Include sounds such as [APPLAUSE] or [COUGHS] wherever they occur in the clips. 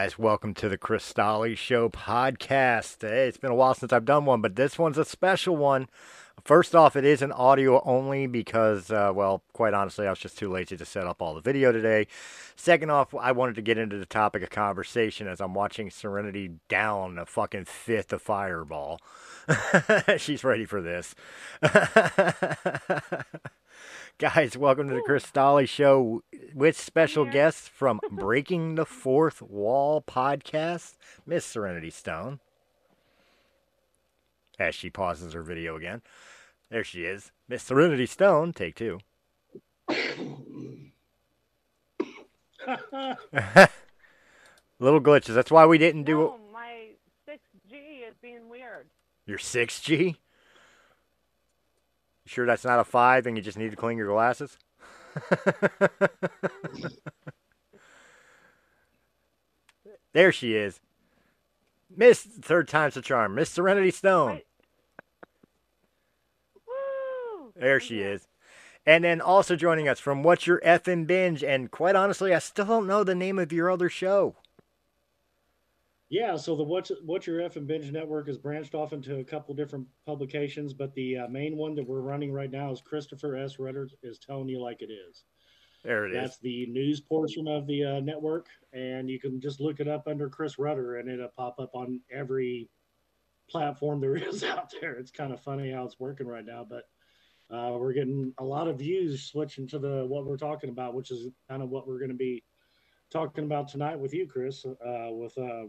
Guys, welcome to the Chris Stolle Show podcast. Hey, it's been a while since I've done one, but this one's a special one. First off, it is an audio only because, uh, well, quite honestly, I was just too lazy to set up all the video today. Second off, I wanted to get into the topic of conversation as I'm watching Serenity down a fucking fifth of Fireball. [LAUGHS] She's ready for this. [LAUGHS] Guys, welcome to the Chris Stolle Show with special Yeah. guests from [LAUGHS] Breaking the Fourth Wall podcast, Miss Serenity Stone. As she pauses her video again. There she is. Miss Serenity Stone, take two. [LAUGHS] Little glitches. That's why we didn't do no, my 6G is being weird. your 6G. Sure that's not a 5 and you just need to clean your glasses? [LAUGHS] there she is. Miss Third Time's the Charm. Miss Serenity Stone. There she is. And then also joining us from What's Your Effin' Binge, and quite honestly, I still don't know the name of your other show. Yeah, so the What's What's Your Effin' Binge Network is branched off into a couple different publications, but the uh, main one that we're running right now is Christopher S. Rudder is telling you like it is. There it is. That's the news portion of the uh, network, and you can just look it up under Chris Rudder, and it'll pop up on every platform there [LAUGHS] is out there. It's kind of funny how it's working right now, but uh, we're getting a lot of views switching to the what we're talking about, which is kind of what we're going to be talking about tonight with you, Chris, uh, with uh,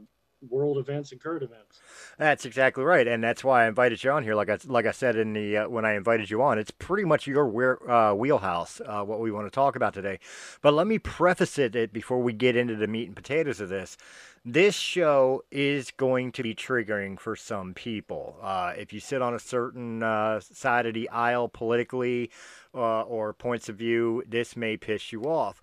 world events and current events. That's exactly right, and that's why I invited you on here. Like I like I said in the uh, when I invited you on, it's pretty much your where, uh, wheelhouse uh, what we want to talk about today. But let me preface it, it before we get into the meat and potatoes of this. This show is going to be triggering for some people. Uh, if you sit on a certain uh, side of the aisle politically uh, or points of view, this may piss you off.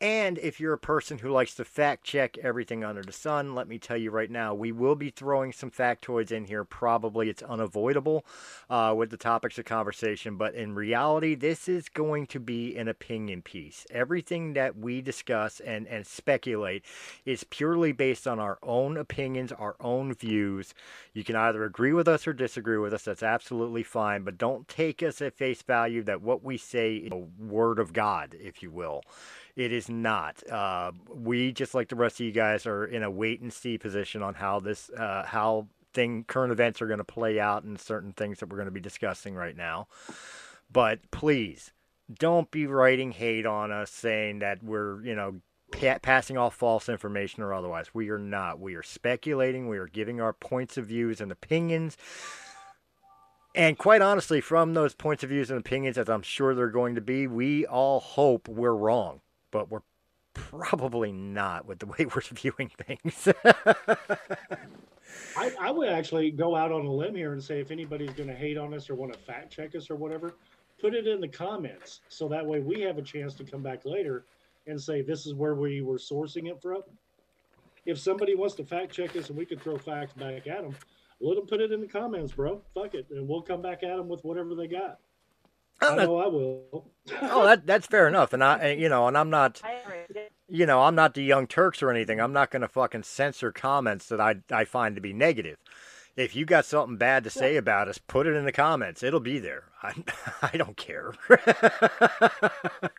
And if you're a person who likes to fact check everything under the sun, let me tell you right now, we will be throwing some factoids in here. Probably it's unavoidable uh, with the topics of conversation, but in reality, this is going to be an opinion piece. Everything that we discuss and, and speculate is purely based on our own opinions, our own views. You can either agree with us or disagree with us. That's absolutely fine, but don't take us at face value that what we say is a word of God, if you will. It is not. Uh, we just like the rest of you guys are in a wait and see position on how this, uh, how thing current events are going to play out and certain things that we're going to be discussing right now. But please don't be writing hate on us saying that we're you know pa- passing off false information or otherwise. We are not. We are speculating. We are giving our points of views and opinions. And quite honestly, from those points of views and opinions, as I'm sure they're going to be, we all hope we're wrong, but we're probably not with the way we're [LAUGHS] viewing things. I, I would actually go out on a limb here and say if anybody's going to hate on us or want to fact check us or whatever, put it in the comments so that way we have a chance to come back later and say this is where we were sourcing it from. If somebody wants to fact check us and we could throw facts back at them, let them put it in the comments, bro. Fuck it, and we'll come back at them with whatever they got. Oh, I know I will. oh, that that's fair enough, and I, you know, and I'm not, you know, I'm not the Young Turks or anything. I'm not going to fucking censor comments that I I find to be negative. If you got something bad to say about us, put it in the comments. It'll be there. [LAUGHS] I I don't care. [LAUGHS]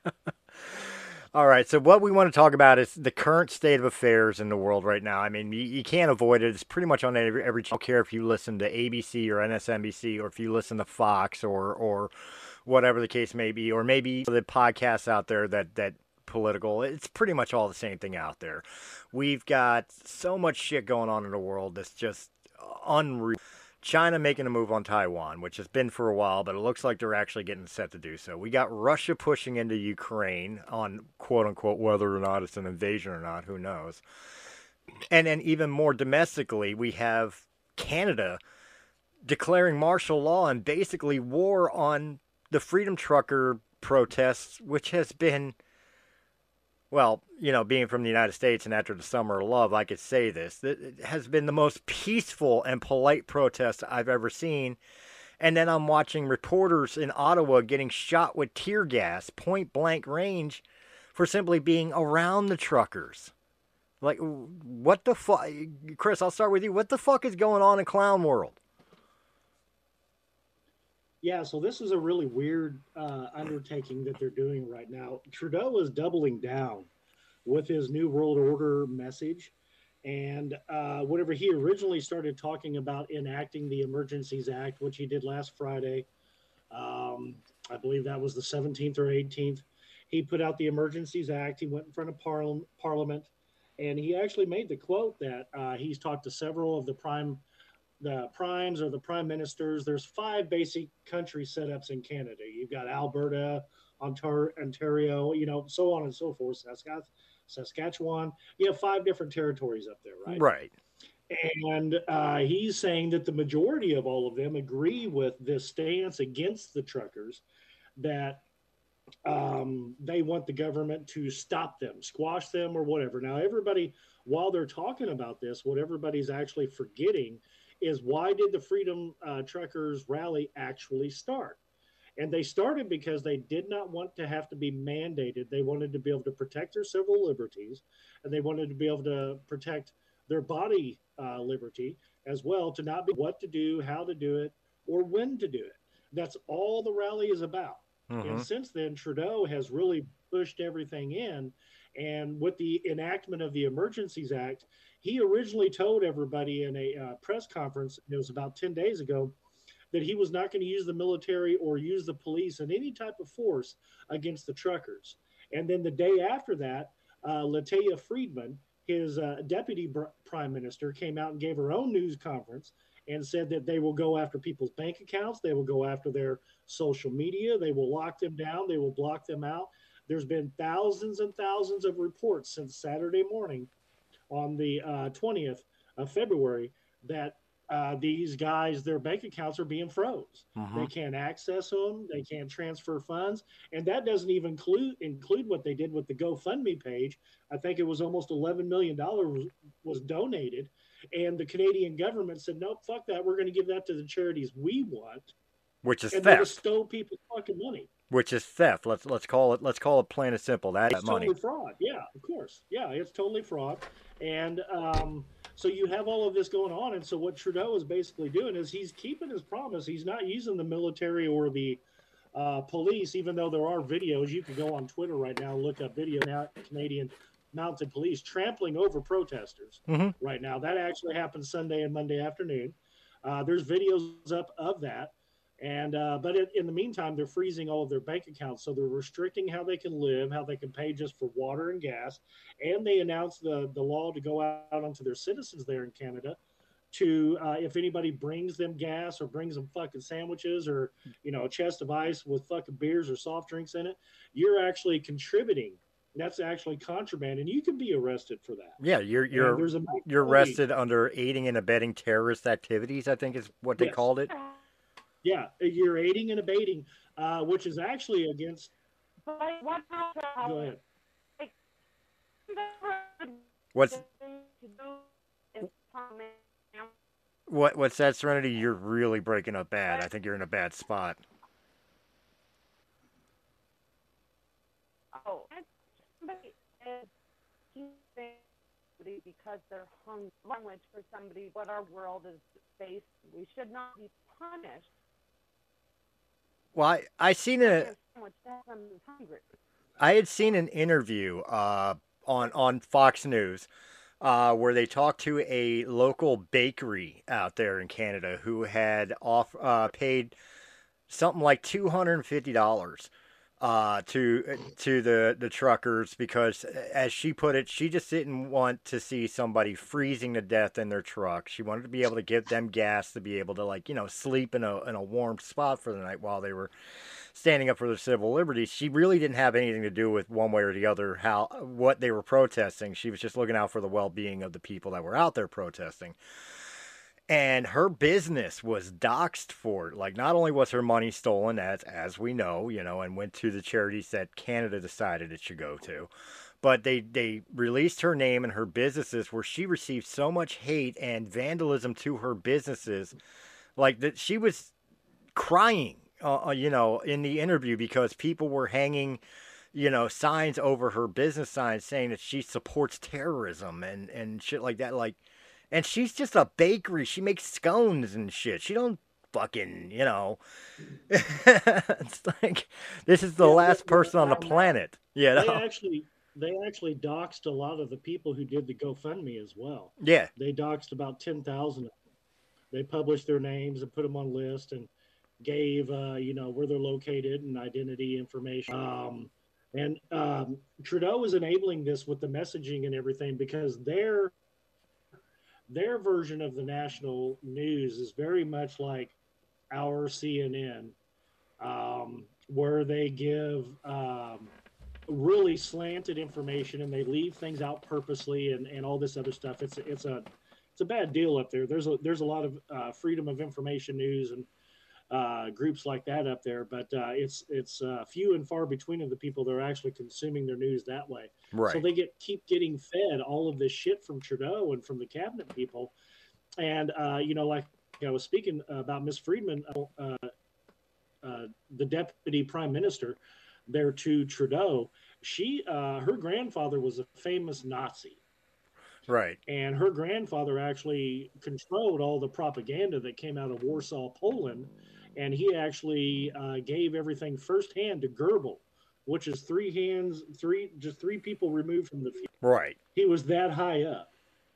All right, so what we want to talk about is the current state of affairs in the world right now. I mean, you, you can't avoid it. It's pretty much on every, every. I don't care if you listen to ABC or MSNBC or if you listen to Fox or or whatever the case may be, or maybe the podcasts out there that that political. It's pretty much all the same thing out there. We've got so much shit going on in the world that's just unreal. China making a move on Taiwan, which has been for a while, but it looks like they're actually getting set to do so. We got Russia pushing into Ukraine on quote unquote whether or not it's an invasion or not, who knows. And then even more domestically, we have Canada declaring martial law and basically war on the Freedom Trucker protests, which has been, well, you know, being from the United States and after the summer of love, I could say this. It has been the most peaceful and polite protest I've ever seen. And then I'm watching reporters in Ottawa getting shot with tear gas, point blank range, for simply being around the truckers. Like, what the fuck? Chris, I'll start with you. What the fuck is going on in Clown World? Yeah, so this is a really weird uh, undertaking that they're doing right now. Trudeau is doubling down with his New World Order message. And uh, whatever he originally started talking about enacting the Emergencies Act, which he did last Friday, um, I believe that was the 17th or 18th, he put out the Emergencies Act. He went in front of parl- Parliament and he actually made the quote that uh, he's talked to several of the prime the primes or the prime ministers. There's five basic country setups in Canada. You've got Alberta, Ontario, you know, so on and so forth. Saskatchewan. You have five different territories up there, right? Right. And uh, he's saying that the majority of all of them agree with this stance against the truckers, that um, they want the government to stop them, squash them, or whatever. Now, everybody, while they're talking about this, what everybody's actually forgetting is why did the Freedom uh, Truckers rally actually start? And they started because they did not want to have to be mandated. They wanted to be able to protect their civil liberties, and they wanted to be able to protect their body uh, liberty as well, to not be what to do, how to do it, or when to do it. That's all the rally is about. Mm-hmm. And since then, Trudeau has really pushed everything in. And with the enactment of the Emergencies Act, he originally told everybody in a uh, press conference, it was about 10 days ago, that he was not going to use the military or use the police in any type of force against the truckers. And then the day after that, uh, Friedman, his uh, deputy br- prime minister, came out and gave her own news conference and said that they will go after people's bank accounts, they will go after their social media, they will lock them down, they will block them out. There's been thousands and thousands of reports since Saturday morning on the uh, 20th of February that uh, these guys, their bank accounts are being froze. Uh-huh. They can't access them. They can't transfer funds, and that doesn't even include include what they did with the GoFundMe page. I think it was almost eleven million dollars was donated, and the Canadian government said, "Nope, fuck that. We're going to give that to the charities we want." Which is and theft. Stole people's fucking money which is theft. Let's let's call it let's call it plain and simple. That it's money. totally fraud. Yeah, of course. Yeah, it's totally fraud. And um, so you have all of this going on. And so what Trudeau is basically doing is he's keeping his promise. He's not using the military or the uh, police, even though there are videos. You can go on Twitter right now, look up video now Canadian mounted police trampling over protesters mm-hmm. right now. That actually happened Sunday and Monday afternoon. Uh, there's videos up of that. And uh, but in the meantime, they're freezing all of their bank accounts, so they're restricting how they can live, how they can pay just for water and gas. And they announced the the law to go out onto their citizens there in Canada to uh, if anybody brings them gas or brings them fucking sandwiches or you know a chest of ice with fucking beers or soft drinks in it, you're actually contributing. That's actually contraband, and you can be arrested for that. Yeah, you're you're you're arrested under aiding and abetting terrorist activities. I think is what they yes. called it. Yeah, you're aiding and abating, uh, which is actually against. But what Go ahead. What's what? What's that, Serenity? You're really breaking up bad. I think you're in a bad spot. Oh, somebody because they're hung language for somebody what our world is based. We should not be punished well, I, I seen a. I had seen an interview uh, on on Fox News uh, where they talked to a local bakery out there in Canada who had off uh, paid something like two hundred and fifty dollars uh, to to the the truckers because, as she put it, she just didn't want to see somebody freezing to death in their truck. She wanted to be able to give them gas to be able to like you know sleep in a in a warm spot for the night while they were standing up for their civil liberties. She really didn't have anything to do with one way or the other how what they were protesting. She was just looking out for the well being of the people that were out there protesting and her business was doxxed for. Like, not only was her money stolen, as as we know, you know, and went to the charities that Canada decided it should go to, but they they released her name and her businesses, where she received so much hate and vandalism to her businesses, like that she was crying, uh, uh you know, in the interview because people were hanging you know, signs over her business signs saying that she supports terrorism and and shit like that. Like, and she's just a bakery. She makes scones and shit. She don't fucking, you know. [LAUGHS] it's like this is the Yeah, last person on the planet. You They actually they actually doxed a lot of the people who did the GoFundMe as well. Yeah. They doxed about ten thousand. They published their names and put them on list and gave uh, you know where they're located and identity information. Um, and um, Trudeau is enabling this with the messaging and everything because their their version of the national news is very much like our CNN, um, where they give um, really slanted information and they leave things out purposely and, and all this other stuff. It's it's a it's a bad deal up there. There's a there's a lot of uh, freedom of information news and uh, groups like that up there, but uh, it's it's uh, few and far between of the people that are actually consuming their news that way. Right. So they get keep getting fed all of this shit from Trudeau and from the cabinet people, and uh, you know, like I was speaking about Miss Friedman, uh, uh, the deputy prime minister there to Trudeau. She, uh, her grandfather was a famous Nazi, right. and her grandfather actually controlled all the propaganda that came out of Warsaw, Poland, and he actually uh, gave everything firsthand to Goebbels, which is three hands, three just three people removed from the field Right. he was that high up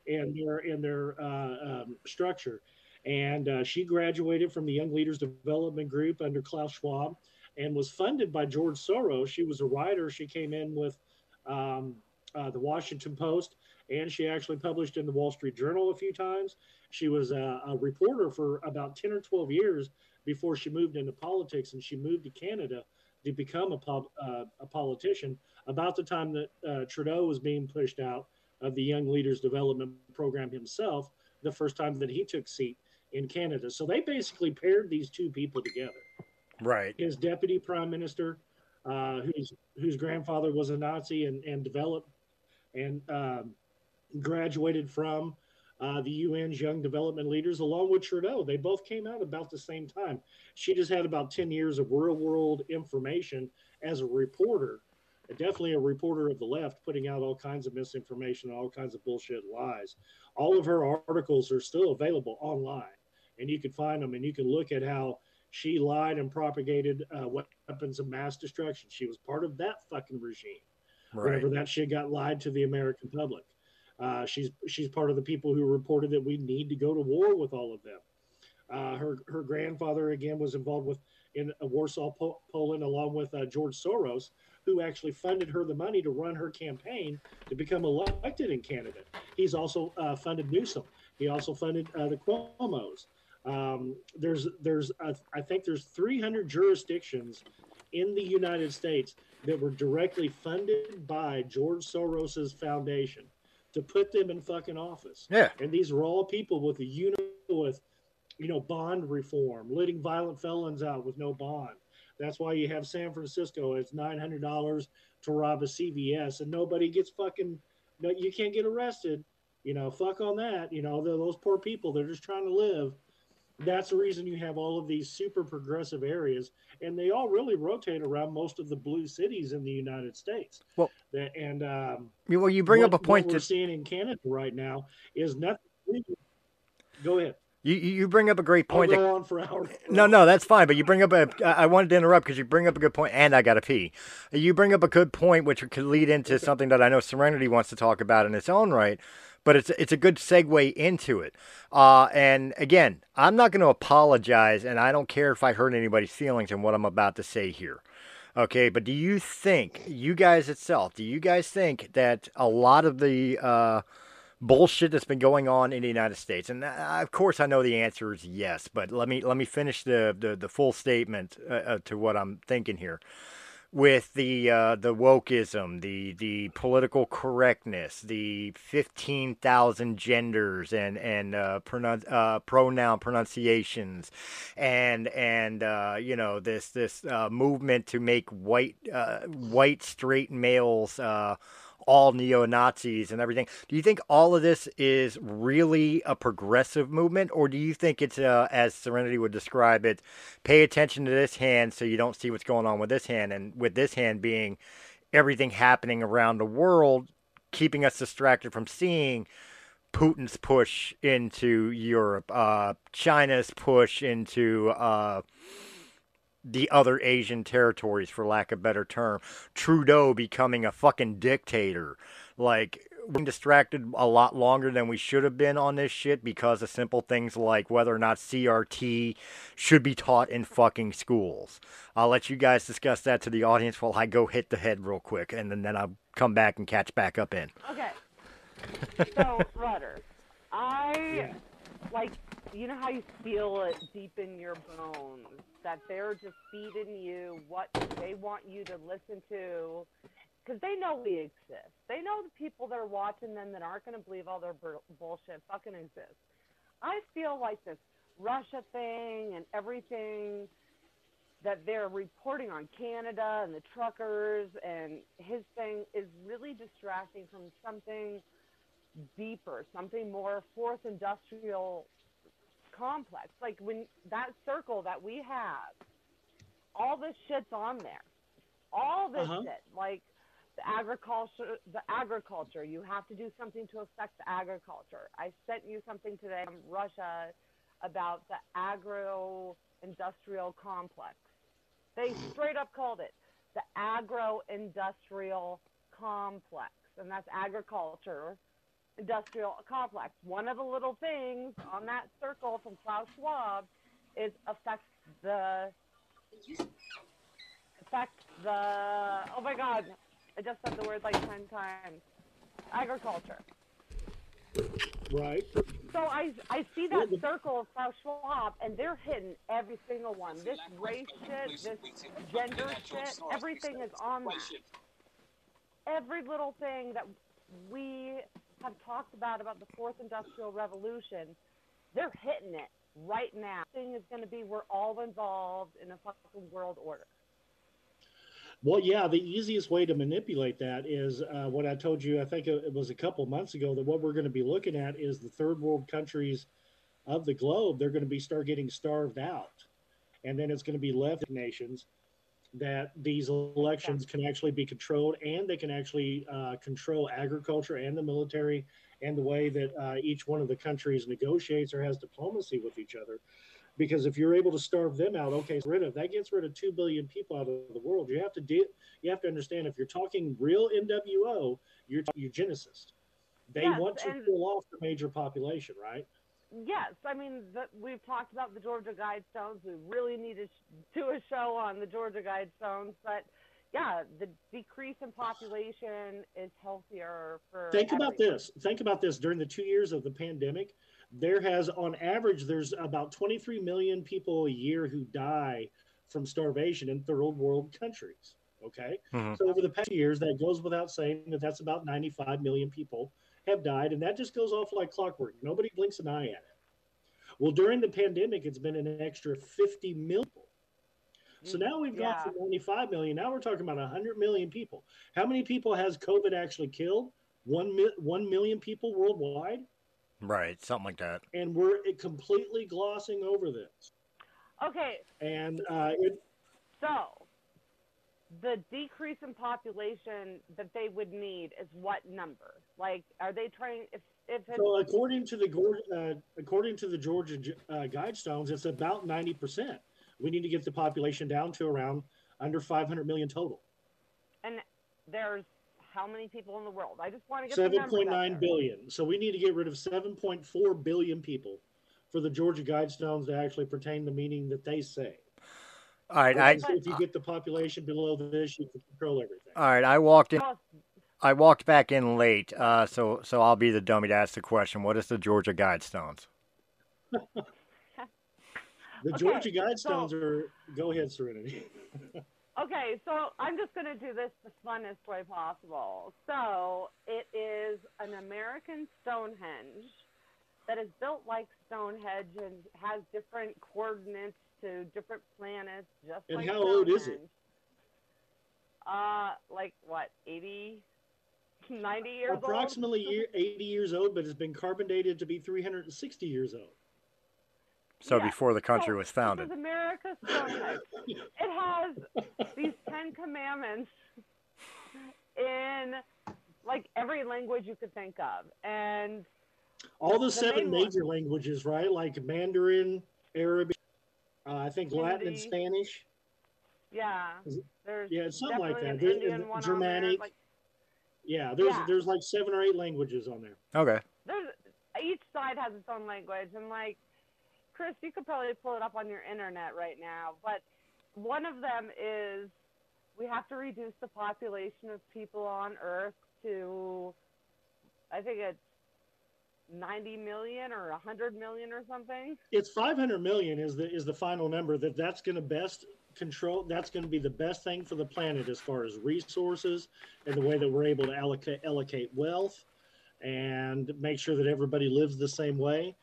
in their in their uh, um, structure. And uh, she graduated from the Young Leaders Development Group under Klaus Schwab, and was funded by George Soros. She was a writer. She came in with um, uh, the Washington Post, and she actually published in the Wall Street Journal a few times. She was a, a reporter for about ten or twelve years before she moved into politics, and she moved to Canada to become a, pub, uh, a politician about the time that uh, Trudeau was being pushed out of the Young Leaders Development Program himself, the first time that he took seat in Canada. So they basically paired these two people together. Right. His deputy prime minister, uh, whose whose grandfather was a Nazi and, and developed and um, graduated from uh, the UN's Young Development Leaders, along with Trudeau. They both came out about the same time. She just had about 10 years of real world information as a reporter, definitely a reporter of the left, putting out all kinds of misinformation, all kinds of bullshit lies. All of her articles are still available online, and you can find them and you can look at how she lied and propagated uh, weapons of mass destruction. She was part of that fucking regime Right. whenever that shit got lied to the American public. Uh, she's she's part of the people who reported that we need to go to war with all of them. Uh, her her grandfather again was involved with in Warsaw, po- Poland, along with uh, George Soros, who actually funded her the money to run her campaign to become elected in Canada. He's also uh, funded Newsom. He also funded uh, the Cuomo's. Um, there's there's I think there's 300 jurisdictions in the United States that were directly funded by George Soros's foundation to put them in fucking office. Yeah. And these are all people with a unit with, you know, bond reform, letting violent felons out with no bond. That's why you have San Francisco. It's nine hundred dollars to rob a CVS, and nobody gets fucking. No, you can't get arrested. You know, fuck on that. You know, those poor people. They're just trying to live. That's the reason you have all of these super progressive areas, and they all really rotate around most of the blue cities in the United States. Well- That- and um, You- Well, you bring what, up a point what we're seeing in Canada right now is nothing. Go ahead. You you bring up a great I'll point. that- on for hours. No, no, that's fine. But you bring up a. I wanted to interrupt because you bring up a good point, and I got to pee. You bring up a good point, which could lead into something that I know Serenity wants to talk about in its own right. But it's it's a good segue into it. Uh, and again, I'm not going to apologize, and I don't care if I hurt anybody's feelings in what I'm about to say here. Okay, but do you think you guys itself? Do you guys think that a lot of the uh, bullshit that's been going on in the United States. And uh, of course, I know the answer is yes, but let me let me finish the the, the full statement uh, uh, to what I'm thinking here. With the uh, the wokeism, the the political correctness, the fifteen thousand genders and and uh, pronun- uh, pronoun pronunciations, and and you know this this movement to make white white straight males all neo Nazis and everything. Do you think all of this is really a progressive movement, or do you think it's, uh, as Serenity would describe it, pay attention to this hand so you don't see what's going on with this hand, and with this hand being everything happening around the world, keeping us distracted from seeing Putin's push into Europe, uh, China's push into uh, the other Asian territories, for lack of a better term, Trudeau becoming a fucking dictator. Like, we're been distracted a lot longer than we should have been on this shit because of simple things like whether or not CRT should be taught in fucking schools. I'll let you guys discuss that to the audience while I go hit the head real quick, and then, then I'll come back and catch back up in. Okay. [LAUGHS] So, Rudder, I like you know how you feel it deep in your bones that they're just feeding you what they want you to listen to because they know we exist. They know the people that are watching them that aren't going to believe all their bullshit fucking exists. I feel like this Russia thing and everything that they're reporting on Canada and the truckers and his thing is really distracting from something deeper, something more fourth industrial complex. Like when that circle that we have, all this shit's on there. All this Uh-huh. shit, like the agriculture, the agriculture. You have to do something to affect the agriculture. I sent you something today from Russia about the agro-industrial complex. They straight up called it the agro-industrial complex, and that's agriculture industrial complex. One of the little things on that circle from Klaus Schwab is affects the affect the oh my god I just said the word like ten times agriculture. Right. So I I see Yeah, that the- circle of Klaus Schwab and they're hitting every single one. This race shit, this gender shit, everything is on that. Every little thing that we have talked about about the fourth industrial revolution, they're hitting it right now. Thing is going to be we're all involved in a fucking world order. Well, yeah, the easiest way to manipulate that is uh, what I told you. I think it was a couple months ago that what we're going to be looking at is the third world countries of the globe. They're going to be start getting starved out, and then it's going to be left nations that these elections can actually be controlled, and they can actually uh, control agriculture and the military, and the way that uh, each one of the countries negotiates or has diplomacy with each other because if you're able to starve them out, okay, rid of that gets rid of two billion people out of the world. You have to de- you have to understand if you're talking real NWO, you're eugenicist. They Yes, want to and- kill off the major population, right? Yes, I mean the, we've talked about the Georgia Guidestones. We really need to sh- do a show on the Georgia Guidestones, but yeah, the decrease in population is healthier for. Think about this. Think about this. During the two years of the pandemic, there has, on average, there's about 23 million people a year who die from starvation in third world countries. Okay, Mhm. so over the past years, that goes without saying that that's about 95 million people have died, and that just goes off like clockwork. Nobody blinks an eye at it. Well, during the pandemic, it's been an extra 50 million. So now we've gone Yeah. from 95 million. Now we're talking about 100 million people. How many people has COVID actually killed? One, mi- 1 million people worldwide. Right, something like that. And we're completely glossing over this. Okay, And uh, it, so the decrease in population that they would need is what number? Like, are they trying? If if so according to the uh, according to the Georgia uh, Guidestones, it's about 90 percent. We need to get the population down to around under 500 million total. and there's how many people in the world? I just want to get the numbers out 7.9 there. So we need to get rid of 7.4 billion people for the Georgia Guidestones to actually pertain the meaning that they say. All right, I Which if you get the population below this, you can control everything. all right. I walked in. I walked back in late, uh, so so I'll be the dummy to ask the question. What is the Georgia Guidestones? [LAUGHS] The Okay, Georgia Guidestones so- are. Go ahead, Serenity. [LAUGHS] Okay, so I'm just going to do this the funnest way possible. So it is an American Stonehenge that is built like Stonehenge and has different coordinates to different planets, just And like how old is it? Stonehenge. Uh, like what, 80, 90 years old Approximately old? [LAUGHS] year, 80 years old, but it's been carbon dated to be 360 years old. So Yeah. before the country So was founded. This is America's Stonehenge. it has [LAUGHS] these Ten Commandments in like every language you could think of, and all the, The seven main one. major languages, right? Like Mandarin, Arabic, uh, I think Latin and Spanish. yeah, there's Yeah, it's something like that. an There- Indian one on Germanic. there. Like, Yeah, there's Yeah. there's like seven or eight languages on there. Okay. there's each side has its own language and like chris you could probably pull it up on your internet right now but one of them is we have to reduce the population of people on earth to i think it's 90 million or 100 million or something It's 500 million is the is the final number that that's going to best control. That's going to be the best thing for the planet as far as resources and the way that we're able to allocate allocate wealth and make sure that everybody lives the same way.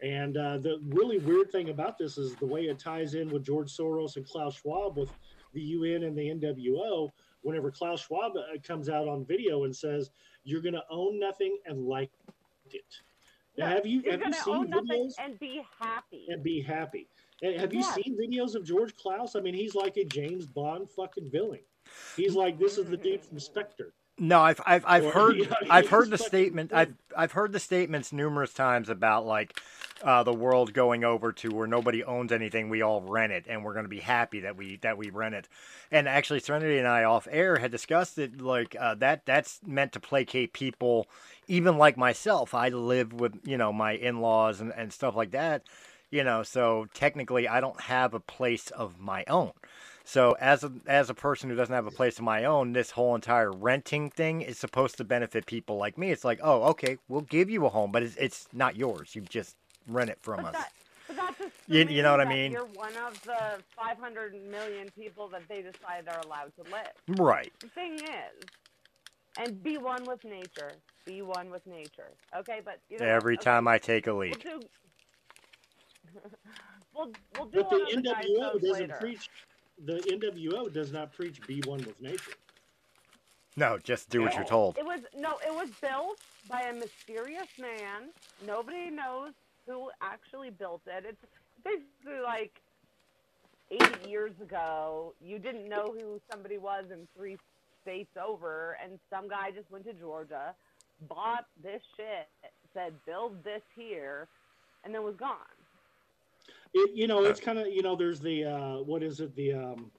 And uh, the really weird thing about this is the way it ties in with George Soros and Klaus Schwab with the UN and the NWO. Whenever Klaus Schwab uh, comes out on video and says, "You're going to own nothing and like it," now, have you you're have you seen videos and be happy and be happy? And have you seen videos of George Klaus? I mean, he's like a James Bond fucking villain. He's like this is the dude from mm-hmm. Spectre. No, I've I've I've Or- [LAUGHS] heard yeah, I've heard the statement. I've I've heard the statements numerous times about like uh, the world going over to where nobody owns anything, we all rent it, and we're going to be happy that we that we rent it. And actually, Serenity and I off air had discussed it like uh, that. That's meant to placate people, even like myself. I live with you know my in laws and and stuff like that. You know, so technically, I don't have a place of my own. So as a as a person who doesn't have a place of my own, this whole entire renting thing is supposed to benefit people like me. It's like, oh, okay, we'll give you a home, but it's, it's not yours. You just rent it from but us. that, but that's You- you know what I mean? You're one of the 500 million people that they decide are allowed to live. Right. The thing is, and be one with nature. Be one with nature. Okay, but you know what? Every Okay, time I take a we'll leak. do. [LAUGHS] we'll we'll do But the one of the guys NWO doesn't later. preach. The NWO does not preach be one with nature. No, just do what you're told. It was no, it was built by a mysterious man. Nobody knows who actually built it. It's basically like 80 years ago. You didn't know who somebody was in three states over, and some guy just went to Georgia, bought this shit, said build this here, and then was gone. It, you know, it's kind of you know, there's the uh, what is it? The um,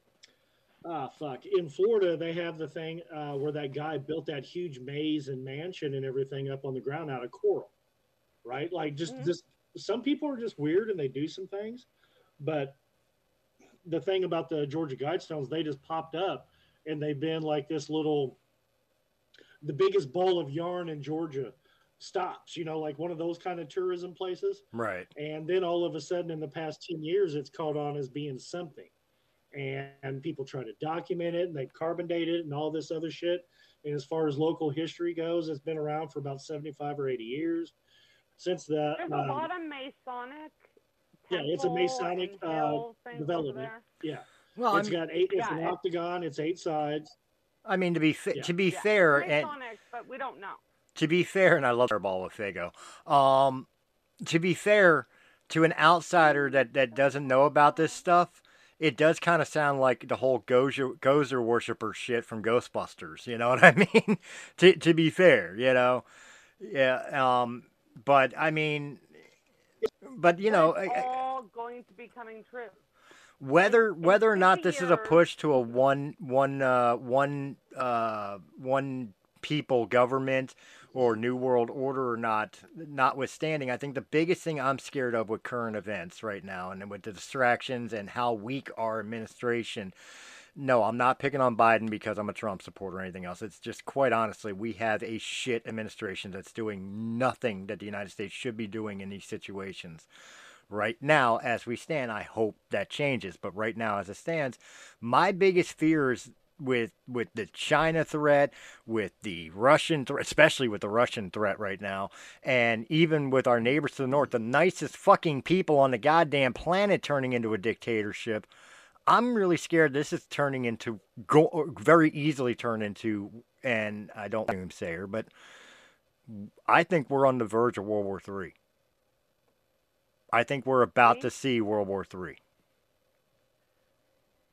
ah fuck. In Florida, they have the thing uh, where that guy built that huge maze and mansion and everything up on the ground out of coral, right? Like just Mhm. just some people are just weird and they do some things, but the thing about the Georgia Guidestones, they just popped up and they've been like this little, the biggest bowl of yarn in Georgia stops, you know, like one of those kind of tourism places. Right. And then all of a sudden, in the past 10 years, it's caught on as being something. And, and people try to document it and they carbon date it and all this other shit. And as far as local history goes, it's been around for about 75 or 80 years. Since the There's a um, lot of Masonic. Yeah, it's a Masonic, uh, hill things over development. yeah, Well, it's I'm, got eight. It's yeah, an it- octagon. It's eight sides. I mean to be fa- Yeah. to be Yeah, fair, it's and Masonic, but we don't know. To be fair, and I love Fireball with Fago. Um, to be fair to an outsider that, that doesn't know about this stuff, it does kind of sound like the whole Gozer, Gozer worshiper shit from Ghostbusters. You know what I [LAUGHS] mean? to to be fair, you know, yeah. Um, but I mean, but you know, it's all going to be coming true. whether whether or not this is a push to a one one uh, one uh, one people government or new world order or not notwithstanding i think the biggest thing i'm scared of with current events right now and with the distractions and how weak our administration no i'm not picking on biden because i'm a trump supporter or anything else. It's just quite honestly we have a shit administration that's doing nothing that the united states should be doing in these situations. Right now as we stand i hope that changes. But right now as it stands my biggest fears with with the china threat with the russian threat especially with the russian threat right now and even with our neighbors to the north the nicest fucking people on the goddamn planet turning into a dictatorship. I'm really scared this is turning into go very easily turn into and i don't want to say her but i think we're on the verge of world war three. I think we're about to see World War Three.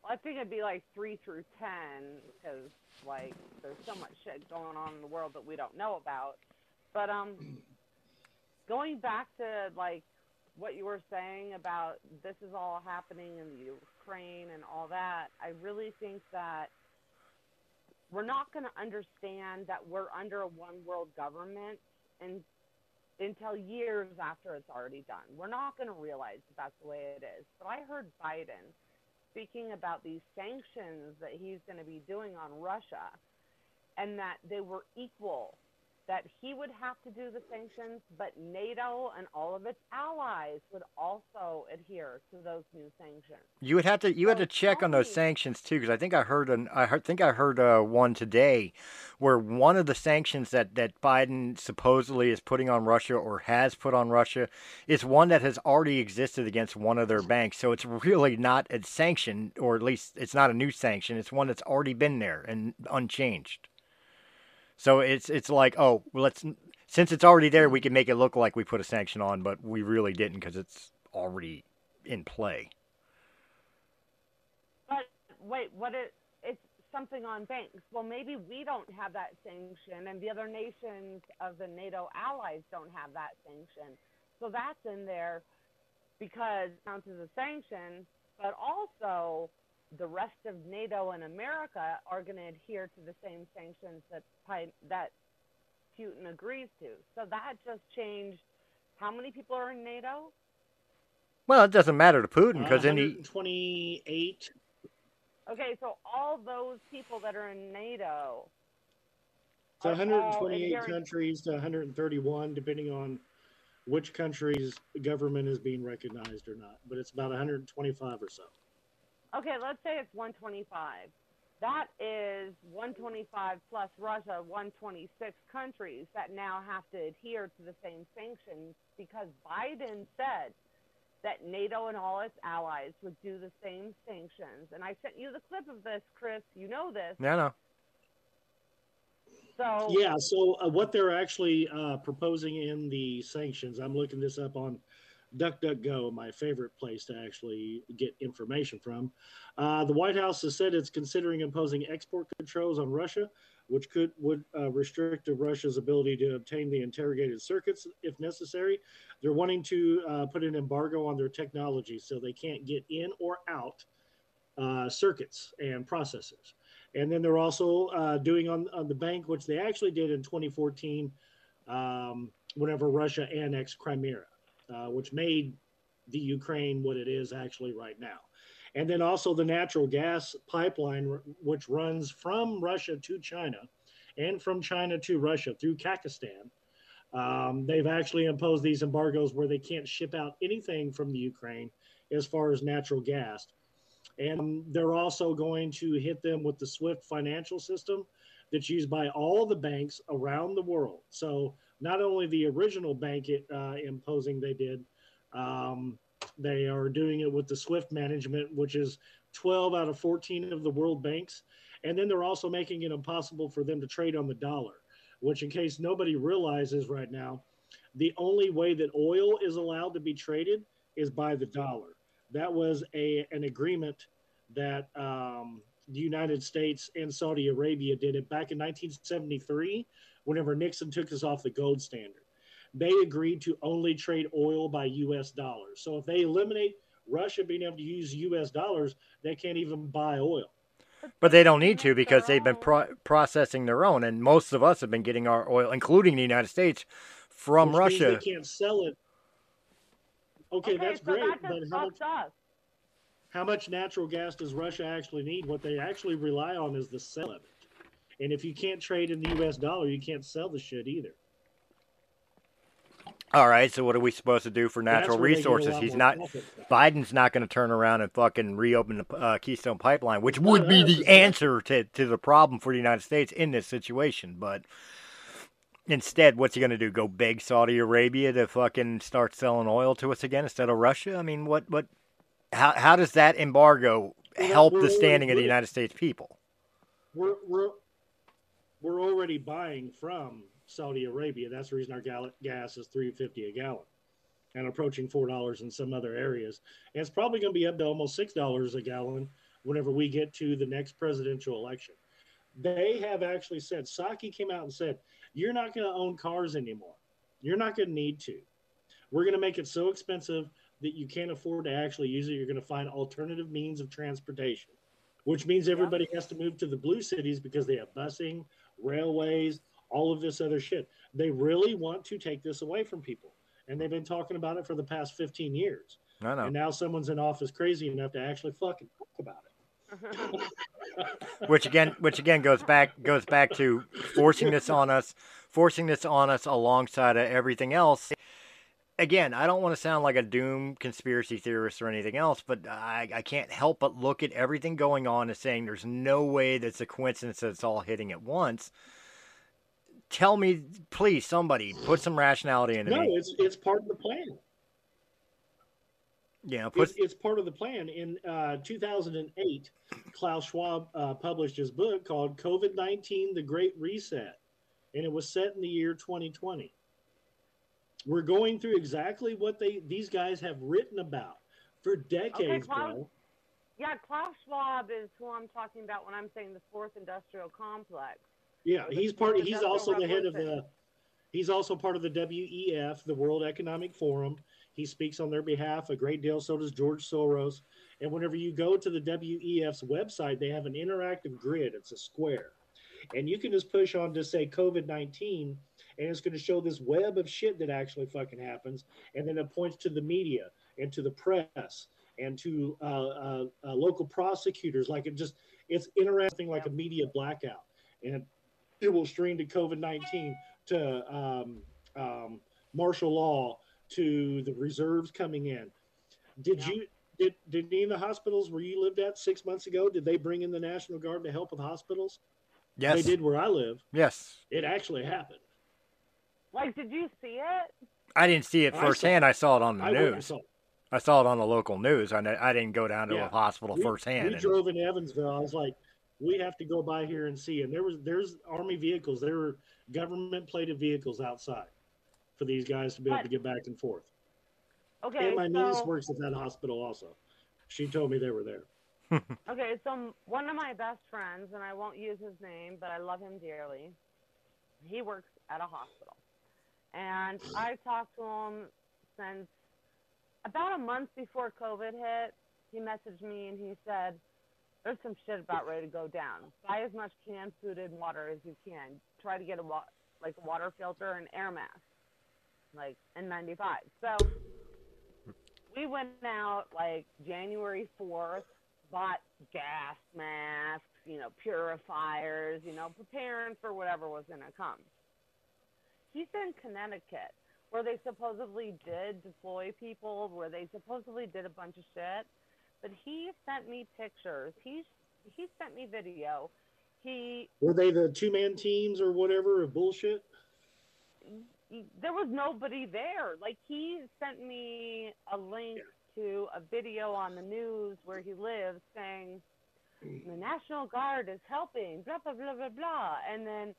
I think it'd be like three through ten because like there's so much shit going on in the world that we don't know about. But um, [CLEARS THROAT] going back to like what you were saying about this is all happening in the Ukraine and all that, I really think that we're not going to understand that we're under a one world government and until years after it's already done. We're not going to realize that that's the way it is. But I heard Biden speaking about these sanctions that he's going to be doing on Russia and that they were equal that he would have to do the sanctions, but NATO and all of its allies would also adhere to those new sanctions. You would have to you so had to check on those sanctions too, because I think I heard an I heard, think I heard uh, one today, where one of the sanctions that that Biden supposedly is putting on Russia or has put on Russia is one that has already existed against one of their banks. So it's really not a sanction, or at least it's not a new sanction. It's one that's already been there and unchanged. So it's it's like, oh, let's since it's already there, we can make it look like we put a sanction on, but we really didn't because it's already in play. But wait, what it it's something on banks. Well, maybe we don't have that sanction, and the other nations of the NATO allies don't have that sanction. So that's in there because it counts as a sanction, but also the rest of NATO and America are going to adhere to the same sanctions that that Putin agrees to. So that just changed. How many people are in NATO? Well, it doesn't matter to Putin because uh, any 28. Okay, so all those people that are in NATO. So 128 countries to 131, depending on which country's government is being recognized or not. But it's about 125 or so. Okay, let's say it's 125. That is 125 plus Russia, 126 countries that now have to adhere to the same sanctions because Biden said that NATO and all its allies would do the same sanctions. And I sent you the clip of this, Chris. You know this. Yeah, no. So yeah, so uh, what they're actually uh, proposing in the sanctions, I'm looking this up on DuckDuckGo, my favorite place to actually get information from. Uh, the White House has said it's considering imposing export controls on Russia, which could would uh, restrict Russia's ability to obtain the integrated circuits if necessary. They're wanting to uh, put an embargo on their technology so they can't get in or out uh, circuits and processors. And then they're also uh, doing on, on the bank, which they actually did in 2014, um, whenever Russia annexed Crimea uh, which made the Ukraine what it is actually right now. And then also the natural gas pipeline, which runs from Russia to China and from China to Russia through Kazakhstan. Um, they've actually imposed these embargoes where they can't ship out anything from the Ukraine as far as natural gas. And they're also going to hit them with the SWIFT financial system that's used by all the banks around the world. So not only the original bank uh, imposing they did, um, they are doing it with the SWIFT management, which is 12 out of 14 of the world banks. And then they're also making it impossible for them to trade on the dollar, which, in case nobody realizes right now, the only way that oil is allowed to be traded is by the dollar. That was a an agreement that um, the United States and Saudi Arabia did it back in 1973 whenever Nixon took us off the gold standard. They agreed to only trade oil by US dollars. So if they eliminate Russia being able to use US dollars, they can't even buy oil. But they don't need to because they've been pro- processing their own, and most of us have been getting our oil, including the United States, from Which Russia. They can't sell it. Okay, okay that's so great, that but how much, us. how much natural gas does Russia actually need? What they actually rely on is the sale of it. And if you can't trade in the U.S. dollar, you can't sell the shit either. All right, so what are we supposed to do for natural resources? He's not. Biden's not going to turn around and fucking reopen the uh, Keystone Pipeline, which would be the answer to to the problem for the United States in this situation. But instead, what's he going to do? Go beg Saudi Arabia to fucking start selling oil to us again instead of Russia? I mean, what what? How how does that embargo help the standing of the United States people? We're we're we're already buying from Saudi Arabia. That's the reason our gal- gas is three fifty a gallon, and approaching four dollars in some other areas. And it's probably going to be up to almost six dollars a gallon whenever we get to the next presidential election. They have actually said, Psaki came out and said, You're not going to own cars anymore. You're not going to need to. We're going to make it so expensive that you can't afford to actually use it. You're going to find alternative means of transportation, which means everybody has to move to the blue cities because they have busing, railways, all of this other shit. They really want to take this away from people. And they've been talking about it for the past 15 years. I know. And now someone's in office crazy enough to actually fucking talk about it. [LAUGHS] which again which again goes back goes back to forcing this on us forcing this on us alongside of everything else again i don't want to sound like a doom conspiracy theorist or anything else but I, I can't help but look at everything going on and saying there's no way that's a coincidence that it's all hitting at once tell me please somebody put some rationality into it. no, me it's it's part of the plan. Yeah, put It's, it's part of the plan. In uh, 2008, Klaus Schwab uh, published his book called COVID 19 The Great Reset, and it was set in the year 2020. We're going through exactly what they these guys have written about for decades, Klaus- bro. yeah, Klaus Schwab is who I'm talking about when I'm saying the fourth industrial complex. Yeah, he's part. He's also the head of the. He's also part of the WEF, the World Economic Forum. He speaks on their behalf a great deal. So does George Soros. And whenever you go to the WEF's website, they have an interactive grid. It's a square, and you can just push on to say COVID nineteen, and it's going to show this web of shit that actually fucking happens, and then it points to the media and to the press and to uh, uh, uh, local prosecutors. Like it just, it's interesting, like a media blackout, and it will stream to COVID 19, to um, um, martial law, to the reserves coming in. Did Yeah. you? Did, did any of the hospitals where you lived at six months ago, did they bring in the National Guard to help with hospitals? yes They did where I live. yes It actually happened. Like, did you see it? i didn't see it I saw firsthand i saw it on the I, news saw i saw it on the local news i, I didn't go down to Yeah. a hospital we, firsthand We and- drove in Evansville. I was like, we have to go by here and see. And there was there's army vehicles. There were government plated vehicles outside for these guys to be able to get back and forth. Okay, and my niece works at that hospital also. She told me they were there. [LAUGHS] okay, so one of my best friends, and I won't use his name, but I love him dearly. He works at a hospital, and I talked to him since about a month before COVID hit. He messaged me and he said, "There's some shit about ready to go down. Buy as much canned food and water as you can. Try to get a wa- like water filter and air mask, like N95." So we went out like January 4th, bought gas masks, you know, purifiers, you know, preparing for whatever was going to come. He's in Connecticut, where they supposedly did deploy people, where they supposedly did a bunch of shit. But he sent me pictures. He he sent me video. He Were they the two man teams or whatever of bullshit? there was nobody there. Like he sent me a link to a video on the news where he lives saying the National Guard is helping, blah blah blah blah blah. And then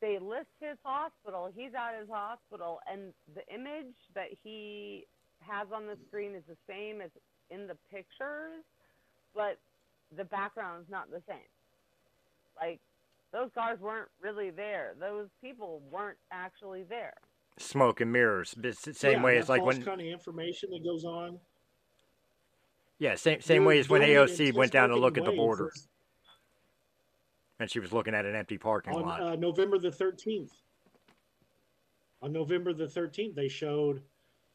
they list his hospital. He's at his hospital and the image that he has on the screen is the same as in the pictures, but the background's not the same. Like those guards weren't really there. Those people weren't actually there. smoke and mirrors. but it's the Same Yeah, way as like false when kind of information that goes on. yeah, same same They're way as when AOC went down to look at the ways. border It's and she was looking at an empty parking On lot. uh, November the 13th. On November the 13th, they showed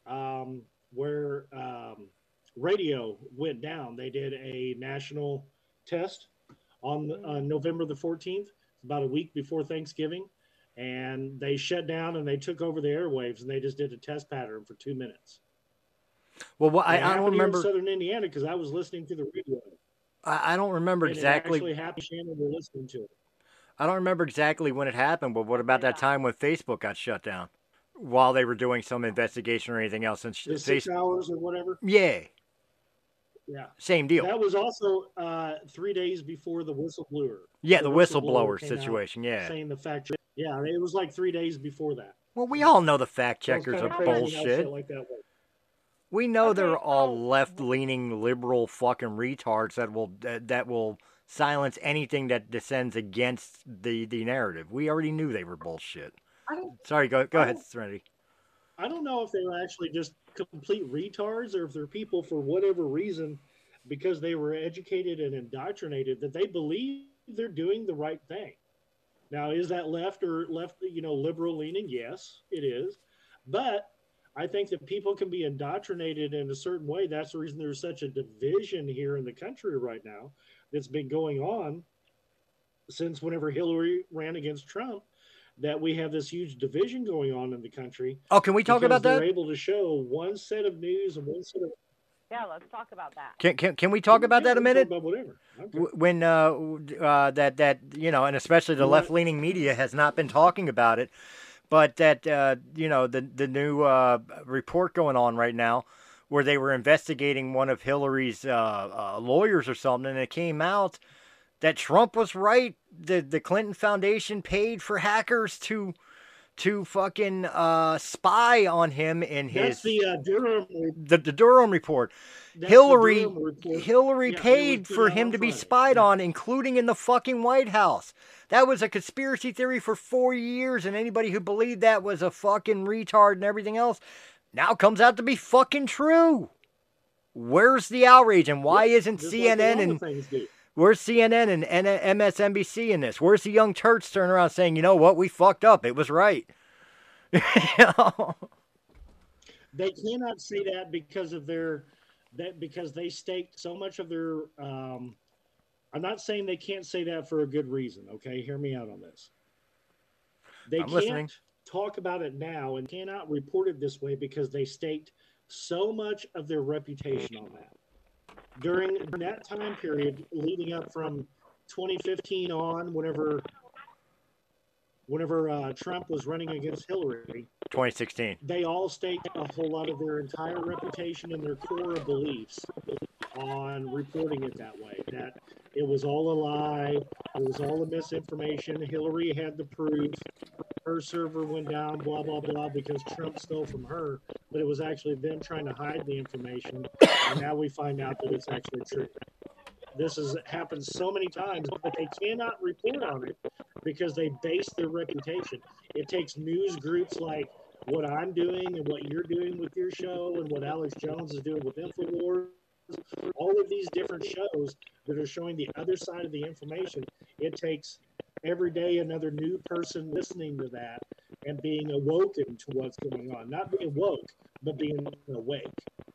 um, where um, radio went down. They did a national test on uh, November the 14th, about a week before Thanksgiving. And they shut down and they took over the airwaves and they just did a test pattern for two minutes. well, what, I, I don't here in remember. Southern Indiana because I was listening to the radio. I, I don't remember and exactly. It actually happened. Shannon were listening to it. I don't remember exactly when it happened. But what about that time when Facebook got shut down while they were doing some investigation or anything else? And The six Facebook, hours or whatever. yeah, Yeah. same deal. That was also uh, three days before the whistleblower. yeah, the the whistleblower whistleblower situation. Yeah. Saying the fact. Yeah, it was like three days before that. Well, we all know the fact checkers are bullshit. like that. We know Okay, they're all so- left-leaning liberal fucking retards that will that, that will silence anything that descends against the the narrative. We already knew they were bullshit. I don't, Sorry, go go ahead, Serenity. I don't know if they're actually just complete retards or if they're people for whatever reason, because they were educated and indoctrinated, that they believe they're doing the right thing. Now, is that left or left, you know, liberal leaning? Yes, it is. But I think that people can be indoctrinated in a certain way. That's the reason there's such a division here in the country right now that's been going on since whenever Hillary ran against Trump. That we have this huge division going on in the country Oh, can we talk because about they're that? able to show one set of news and one set of Yeah, let's talk about that. Can can can we talk about that a Yeah, we can minute? about whatever. Okay. When uh, uh, that that you know, and especially the left leaning media has not been talking about it, but that uh, you know the the new uh, report going on right now, where they were investigating one of Hillary's uh, uh, lawyers or something, and it came out that Trump was right. The the Clinton Foundation paid for hackers to to fucking uh, spy on him in his That's the uh, Durham. the, the Durham report. Hillary Durham report. Hillary Yeah, paid for him to be spied Yeah. on, including in the fucking White House. That was a conspiracy theory for four years, and anybody who believed that was a fucking retard and everything else now comes out to be fucking true. Where's the outrage, and why isn't Just like CNN and. Where's CNN and MSNBC in this? Where's the young turds turning around saying, you know what, we fucked up, it was right. [LAUGHS] You know? They cannot say that because of their that because they staked so much of their. Um, I'm not saying they can't say that for a good reason. Okay, hear me out on this. They I'm can't listening. talk about it now and cannot report it this way because they staked so much of their reputation on that. During that time period leading up from 2015 on, whenever whenever uh, Trump was running against Hillary, 2016. they all staked a whole lot of their entire reputation and their core beliefs on reporting it that way. That it was all a lie, it was all a misinformation. Hillary had the proof. Her server went down, blah blah blah, because Trump stole from her. But it was actually them trying to hide the information, and now we find out that it's actually true. This has happened so many times, but they cannot report on it because they base their reputation. It takes news groups like what I'm doing and what you're doing with your show and what Alex Jones is doing with InfoWars. All of these different shows that are showing the other side of the information. It takes every day another new person listening to that and being awoken to what's going on. Not being woke, but being awake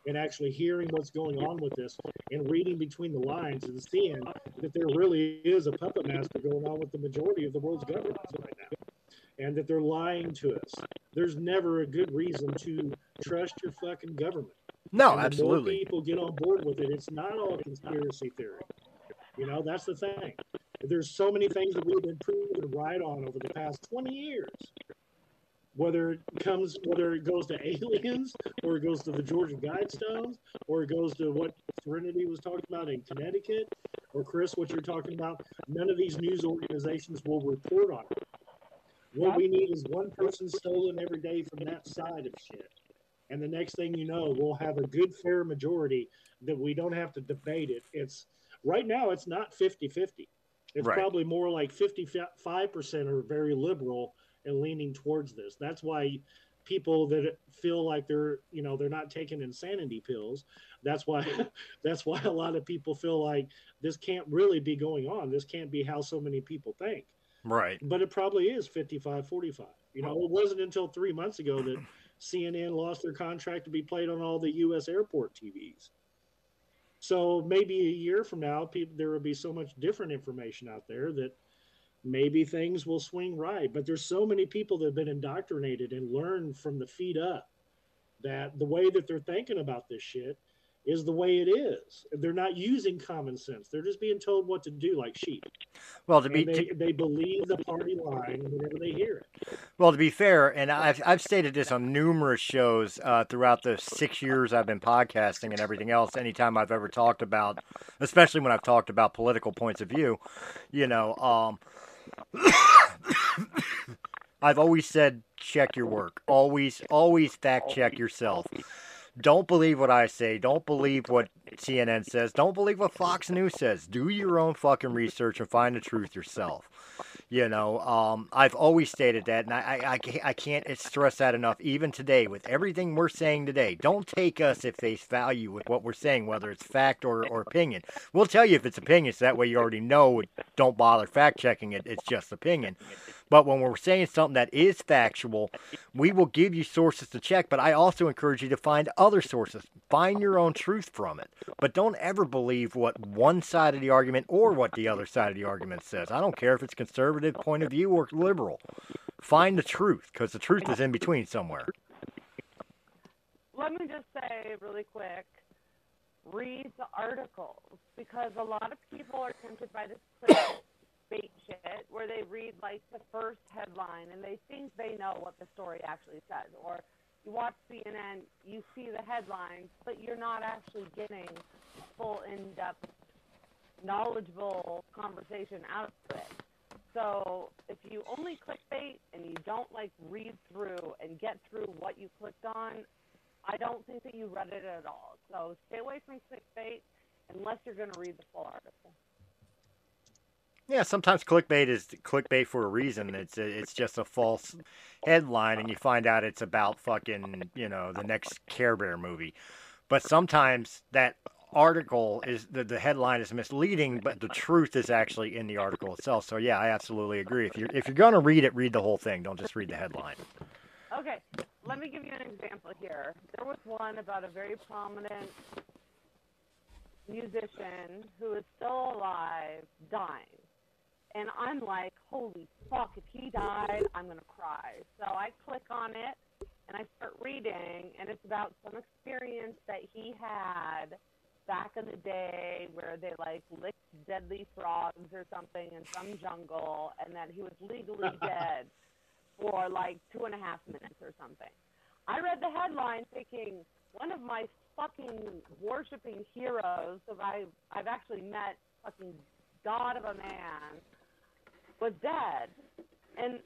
and actually hearing what's going on with this and reading between the lines and seeing that there really is a puppet master going on with the majority of the world's governments right now. And that they're lying to us. There's never a good reason to trust your fucking government. No, And absolutely. More people get on board with it. It's not all conspiracy theory. You know, that's the thing. There's so many things that we've been proven right on over the past 20 years. Whether it comes, whether it goes to [LAUGHS] aliens, or it goes to the Georgia Guidestones, or it goes to what Serenity was talking about in Connecticut, or Chris, what you're talking about, none of these news organizations will report on it. What we need is one person stolen every day from that side of shit. And the next thing you know, we'll have a good, fair majority that we don't have to debate it. It's right now, it's not 50 50. It's Right. probably more like 55% are very liberal and leaning towards this. That's why people that feel like they're, you know, they're not taking insanity pills. That's why, [LAUGHS] that's why a lot of people feel like this can't really be going on. This can't be how so many people think Right. but it probably is 55 45 you know it wasn't until three months ago that cnn lost their contract to be played on all the us airport tvs so maybe a year from now people there will be so much different information out there that maybe things will swing right. But there's so many people that have been indoctrinated and learned from the feet up that the way that they're thinking about this shit is the way it is they're not using common sense they're just being told what to do like sheep Well, to be they, to, they believe the party line whenever they hear it. well to be fair, and I've I've stated this on numerous shows uh, throughout the six years I've been podcasting and everything else. Anytime I've ever talked about, especially when I've talked about political points of view, you know, um, [COUGHS] I've always said check your work. Always, always fact check yourself. Don't believe what I say. Don't believe what CNN says. Don't believe what Fox News says. Do your own fucking research and find the truth yourself. You know, um, I've always stated that, and I, I, I can't stress that enough. Even today, with everything we're saying today, don't take us at face value with what we're saying, whether it's fact or, or opinion. We'll tell you if it's opinion, so that way you already know. Don't bother fact checking it. It's just opinion. But when we're saying something that is factual, we will give you sources to check. But I also encourage you to find other sources. Find your own truth from it. But don't ever believe what one side of the argument or what the other side of the argument says. I don't care if it's conservative point of view or liberal. Find the truth because the truth is in between somewhere. Let me just say really quick read the articles because a lot of people are tempted by this bait shit where they read like the first headline and they think they know what the story actually says. Or you watch CNN, you see the headlines, but you're not actually getting full in depth, knowledgeable conversation out of it. So if you only clickbait and you don't like read through and get through what you clicked on, I don't think that you read it at all. So stay away from clickbait unless you're going to read the full article. Yeah, sometimes clickbait is clickbait for a reason. It's it's just a false headline, and you find out it's about fucking you know the next Care Bear movie. But sometimes that article is the, the headline is misleading, but the truth is actually in the article itself. So yeah, I absolutely agree. If you're if you're gonna read it, read the whole thing. Don't just read the headline. Okay, let me give you an example here. There was one about a very prominent musician who is still alive dying and I'm like, holy fuck, if he died, I'm going to cry. So I click on it and I start reading, and it's about some experience that he had back in the day where they like licked deadly frogs or something in some jungle, and that he was legally [LAUGHS] dead for like two and a half minutes or something. I read the headline thinking one of my fucking worshiping heroes that I've, I've actually met, fucking god of a man, was dead. And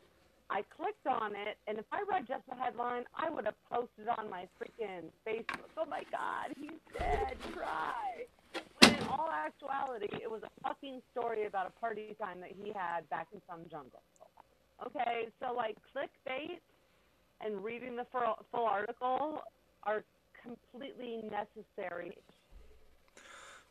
I clicked on it, and if I read just the headline, I would have posted on my freaking Facebook, oh my God, he's dead, cry. When in all actuality, it was a fucking story about a party time that he had back in some jungle. Okay, so like clickbait and reading the full, full article are completely necessary.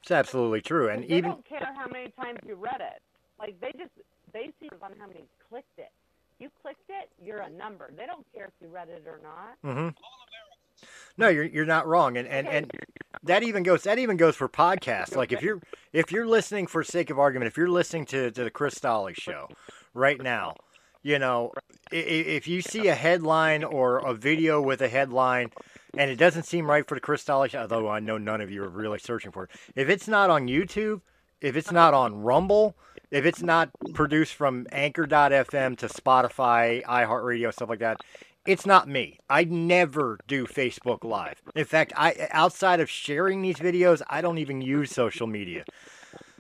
It's absolutely true, and they even don't care how many times you read it. Like they just basing on how many clicked it. You clicked it, you're a number. They don't care if you read it or not. Mm-hmm. No, you're you're not wrong, and and, and that even goes that even goes for podcasts. Like if you're if you're listening for sake of argument, if you're listening to to the Chris Stolle show right now, you know, if you see a headline or a video with a headline and it doesn't seem right for the Chris Stolle show, although I know none of you are really searching for it. If it's not on YouTube, if it's not on Rumble, if it's not produced from Anchor.fm to Spotify, iHeartRadio, stuff like that, it's not me. I never do Facebook Live. In fact, I outside of sharing these videos, I don't even use social media.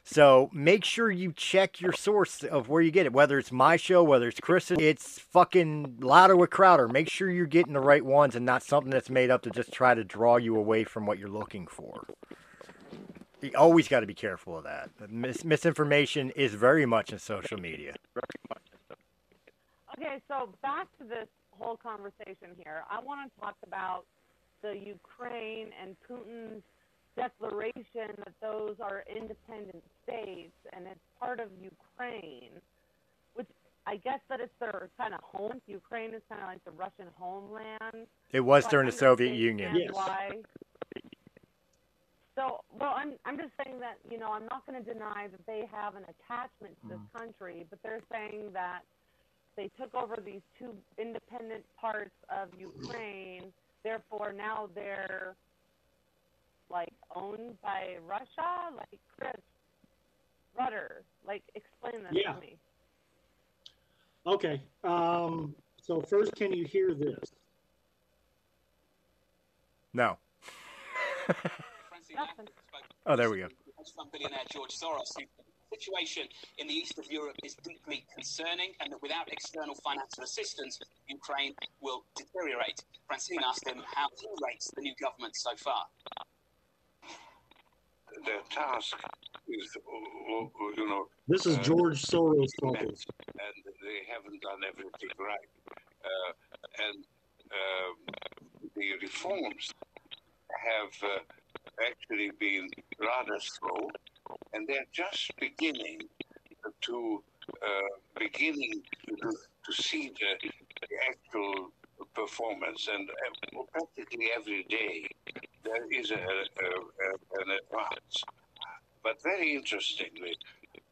So make sure you check your source of where you get it, whether it's my show, whether it's Chris's, it's fucking louder with Crowder. Make sure you're getting the right ones and not something that's made up to just try to draw you away from what you're looking for. You always got to be careful of that. Mis- misinformation is very much in social media. Okay, so back to this whole conversation here. I want to talk about the Ukraine and Putin's declaration that those are independent states and it's part of Ukraine, which I guess that it's their kind of home. Ukraine is kind of like the Russian homeland. It was during the Soviet Union. Yes. Why so, well, I'm I'm just saying that you know I'm not going to deny that they have an attachment to this mm. country, but they're saying that they took over these two independent parts of Ukraine. Therefore, now they're like owned by Russia. Like Chris Rudder, like explain this yeah. to me. Okay. Um, so first, can you hear this? No. [LAUGHS] Oh, there we go. Hedge fund billionaire George Soros, who situation in the east of Europe is deeply concerning and that without external financial assistance, Ukraine will deteriorate. Francine asked him how he rates the new government so far. Their task is, you know. This is George Soros talking. And they haven't done everything right. Uh, and uh, the reforms have uh, actually been rather slow, and they're just beginning to uh, beginning to, to see the, the, actual performance, and uh, practically every day there is a, a, a, an advance. But very interestingly,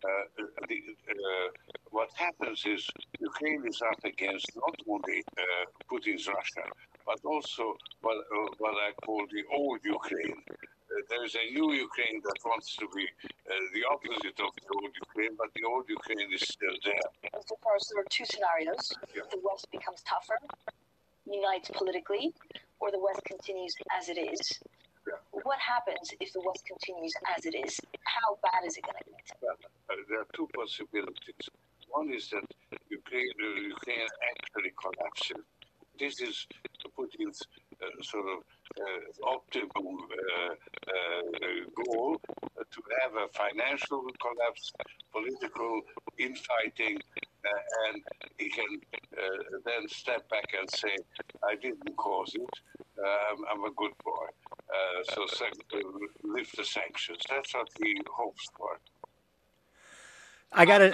uh, the, uh, what happens is Ukraine is up against not only uh, Putin's Russia, but also what, uh, what I call the old Ukraine. Uh, there's a new Ukraine that wants to be uh, the opposite of the old Ukraine, but the old Ukraine is still there. Mr. Soros, there are two scenarios. Yeah. The West becomes tougher, unites politically, or the West continues as it is. Yeah. What happens if the West continues as it is? How bad is it going to get? Well, uh, there are two possibilities. One is that Ukraine, uh, Ukraine actually collapses this is Putin's uh, sort of uh, optimal uh, uh goal uh, to have a financial collapse, political infighting, uh, and he can then step back and say, I didn't cause it, um, I'm a good boy. so lift the sanctions. That's what he hopes for. I got it.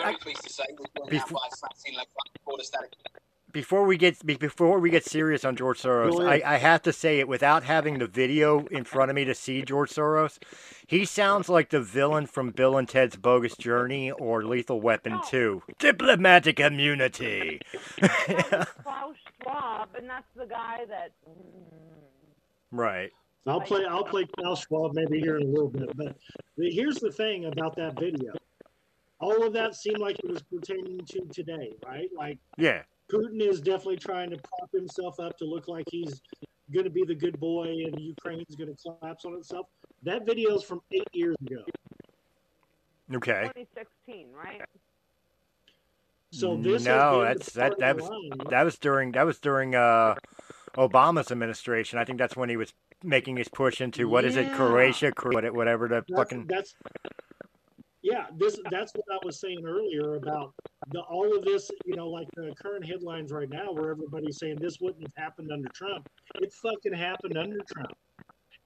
Very pleased to say we're before, before we get before we get serious on George Soros, I, I, have to say it without having the video in front of me to see George Soros. He sounds like the villain from Bill and Ted's Bogus Journey or Lethal Weapon oh. 2. Diplomatic immunity. Klaus Schwab, and that's the guy that. [LAUGHS] Right. I'll play. I'll play Klaus Schwab maybe here in a little bit. But here's the thing about that video. All of that seemed like it was pertaining to today, right? Like, yeah, Putin is definitely trying to prop himself up to look like he's going to be the good boy and Ukraine's going to collapse on itself. That video is from eight years ago. Okay. 2016, right? So this no, that's that that was line, that was during that was during uh, Obama's administration. I think that's when he was making his push into what yeah. is it, Croatia, whatever the that's, fucking. That's yeah, this that's what I was saying earlier about the, all of this. You know, like the current headlines right now, where everybody's saying this wouldn't have happened under Trump. It fucking happened under Trump,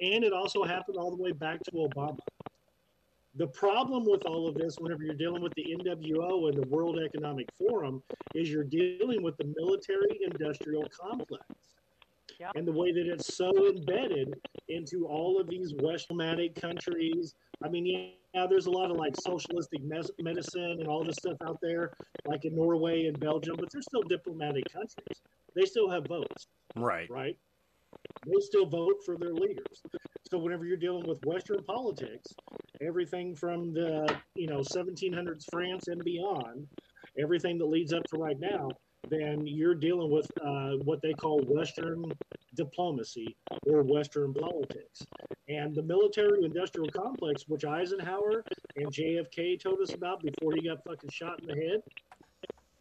and it also happened all the way back to Obama. The problem with all of this, whenever you're dealing with the NWO and the World Economic Forum, is you're dealing with the military-industrial complex. Yep. And the way that it's so embedded into all of these Westmatic countries. I mean, yeah, there's a lot of like socialistic mes- medicine and all this stuff out there, like in Norway and Belgium, but they're still diplomatic countries. They still have votes. Right. Right. They still vote for their leaders. So whenever you're dealing with Western politics, everything from the you know 1700s France and beyond, everything that leads up to right now, then you're dealing with uh, what they call Western diplomacy or Western politics. And the military industrial complex, which Eisenhower and JFK told us about before he got fucking shot in the head,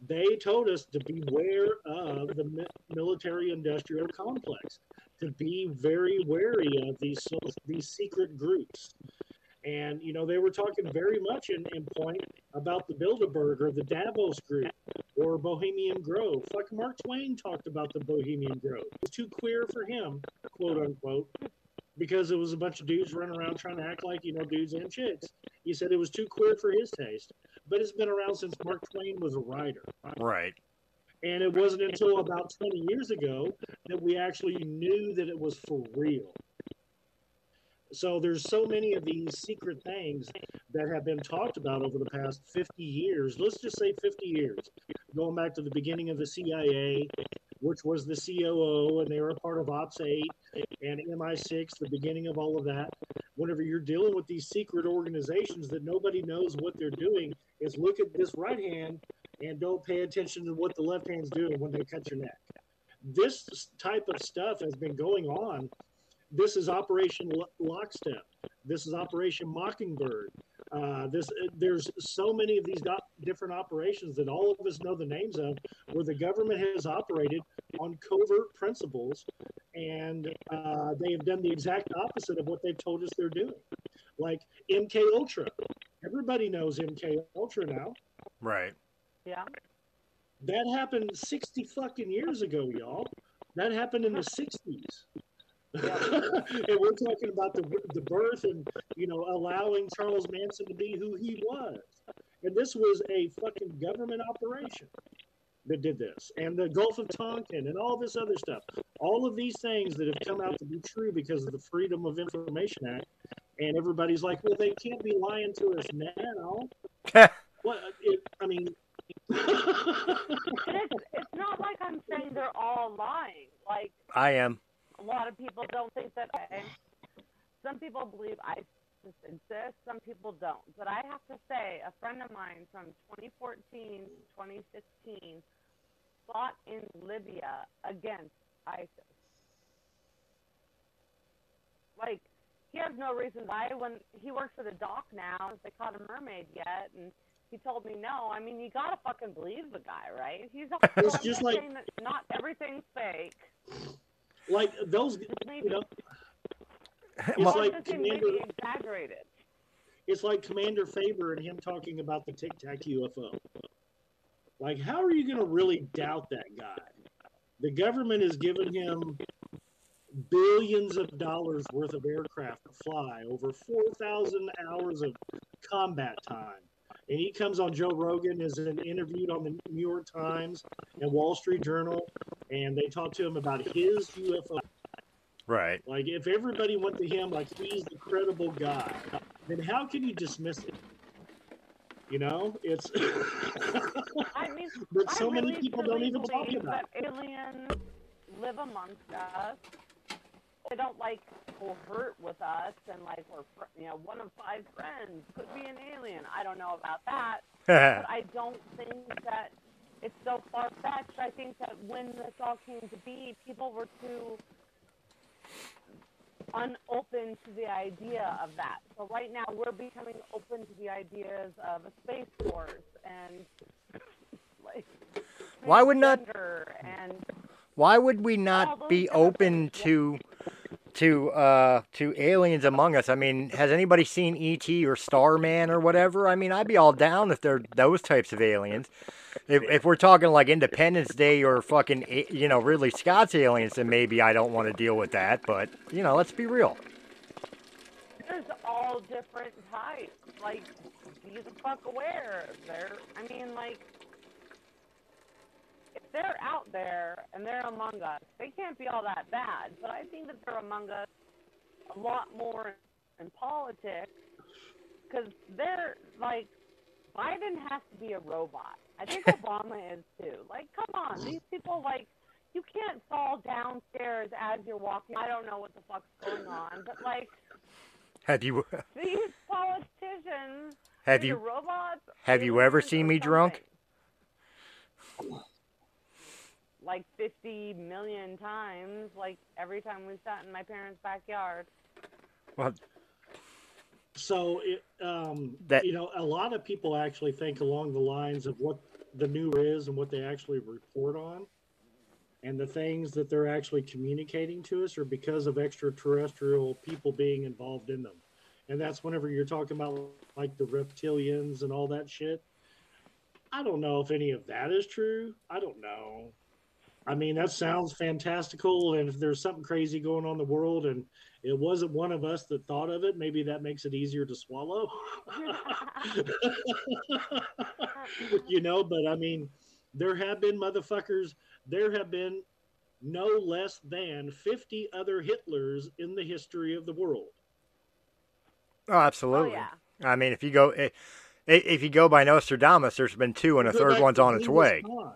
they told us to beware of the military industrial complex, to be very wary of these, these secret groups and, you know, they were talking very much in, in point about the Bilderberg or the Davos group or Bohemian Grove. Fuck, Mark Twain talked about the Bohemian Grove. It was too queer for him, quote unquote, because it was a bunch of dudes running around trying to act like, you know, dudes and chicks. He said it was too queer for his taste. But it's been around since Mark Twain was a writer. Right. And it wasn't until about 20 years ago that we actually knew that it was for real. So there's so many of these secret things that have been talked about over the past 50 years. Let's just say 50 years, going back to the beginning of the CIA, which was the COO, and they were a part of Ops 8 and MI6, the beginning of all of that. Whenever you're dealing with these secret organizations that nobody knows what they're doing, is look at this right hand and don't pay attention to what the left hand's doing when they cut your neck. This type of stuff has been going on this is Operation Lockstep. This is Operation Mockingbird. Uh, this uh, there's so many of these do- different operations that all of us know the names of, where the government has operated on covert principles, and uh, they have done the exact opposite of what they've told us they're doing. Like MK Ultra, everybody knows MK Ultra now. Right. Yeah. That happened 60 fucking years ago, y'all. That happened in the 60s. [LAUGHS] and we're talking about the, the birth and, you know, allowing Charles Manson to be who he was. And this was a fucking government operation that did this. And the Gulf of Tonkin and all this other stuff. All of these things that have come out to be true because of the Freedom of Information Act. And everybody's like, well, they can't be lying to us now. [LAUGHS] what? It, I mean, [LAUGHS] it's, it's not like I'm saying they're all lying. Like I am. A lot of people don't think that. I, some people believe ISIS exists. Some people don't. But I have to say, a friend of mine from 2014 to 2016 fought in Libya against ISIS. Like he has no reason why. When he works at a dock now, they caught a mermaid yet, and he told me no. I mean, you gotta fucking believe the guy, right? He's also It's just like- saying that not everything's fake. Like those, Just maybe you know, it's like Commander, maybe exaggerated. it's like Commander Fravor and him talking about the Tic Tac UFO. Like, how are you going to really doubt that guy? The government has given him billions of dollars worth of aircraft to fly, over 4,000 hours of combat time. And he comes on Joe Rogan, is interviewed on the New York Times and Wall Street Journal, and they talk to him about his UFO. right. Like, if everybody went to him like he's the credible guy, then how can you dismiss it? You know, it's. [LAUGHS] I mean, but I so many people don't even talk about. that aliens live amongst us. They don't like covert with us, and like we're you know one of five friends could be an alien. I don't know about that, [LAUGHS] but I don't think that it's so far fetched. I think that when this all came to be, people were too unopen to the idea of that. So right now we're becoming open to the ideas of a space force and [LAUGHS] like Why would not- and Why would we not be open to to uh to aliens among us? I mean, has anybody seen ET or Starman or whatever? I mean, I'd be all down if they're those types of aliens. If if we're talking like Independence Day or fucking you know Ridley Scott's aliens, then maybe I don't want to deal with that. But you know, let's be real. there's all different types. Like be the fuck aware. They're I mean like they're out there and they're among us, they can't be all that bad. But I think that they're among us a lot more in politics because they're like Biden has to be a robot. I think [LAUGHS] Obama is too. Like, come on, these people like you can't fall downstairs as you're walking. I don't know what the fuck's going on, but like Have you these politicians have you robots, have you ever seen me drunk? Something. Like 50 million times, like every time we sat in my parents' backyard. well, So, it, um, That- you know, a lot of people actually think along the lines of what the new is and what they actually report on, and the things that they're actually communicating to us are because of extraterrestrial people being involved in them. And that's whenever you're talking about like the reptilians and all that shit. I don't know if any of that is true. I don't know. I mean, that sounds fantastical. And if there's something crazy going on in the world and it wasn't one of us that thought of it, maybe that makes it easier to swallow. [LAUGHS] you know, but I mean, there have been motherfuckers, there have been no less than 50 other Hitlers in the history of the world. oh, absolutely. Oh yeah. I mean, if you go i- i- if you go by Nostradamus, there's been two, and a third one's on its Genghis way. Khan.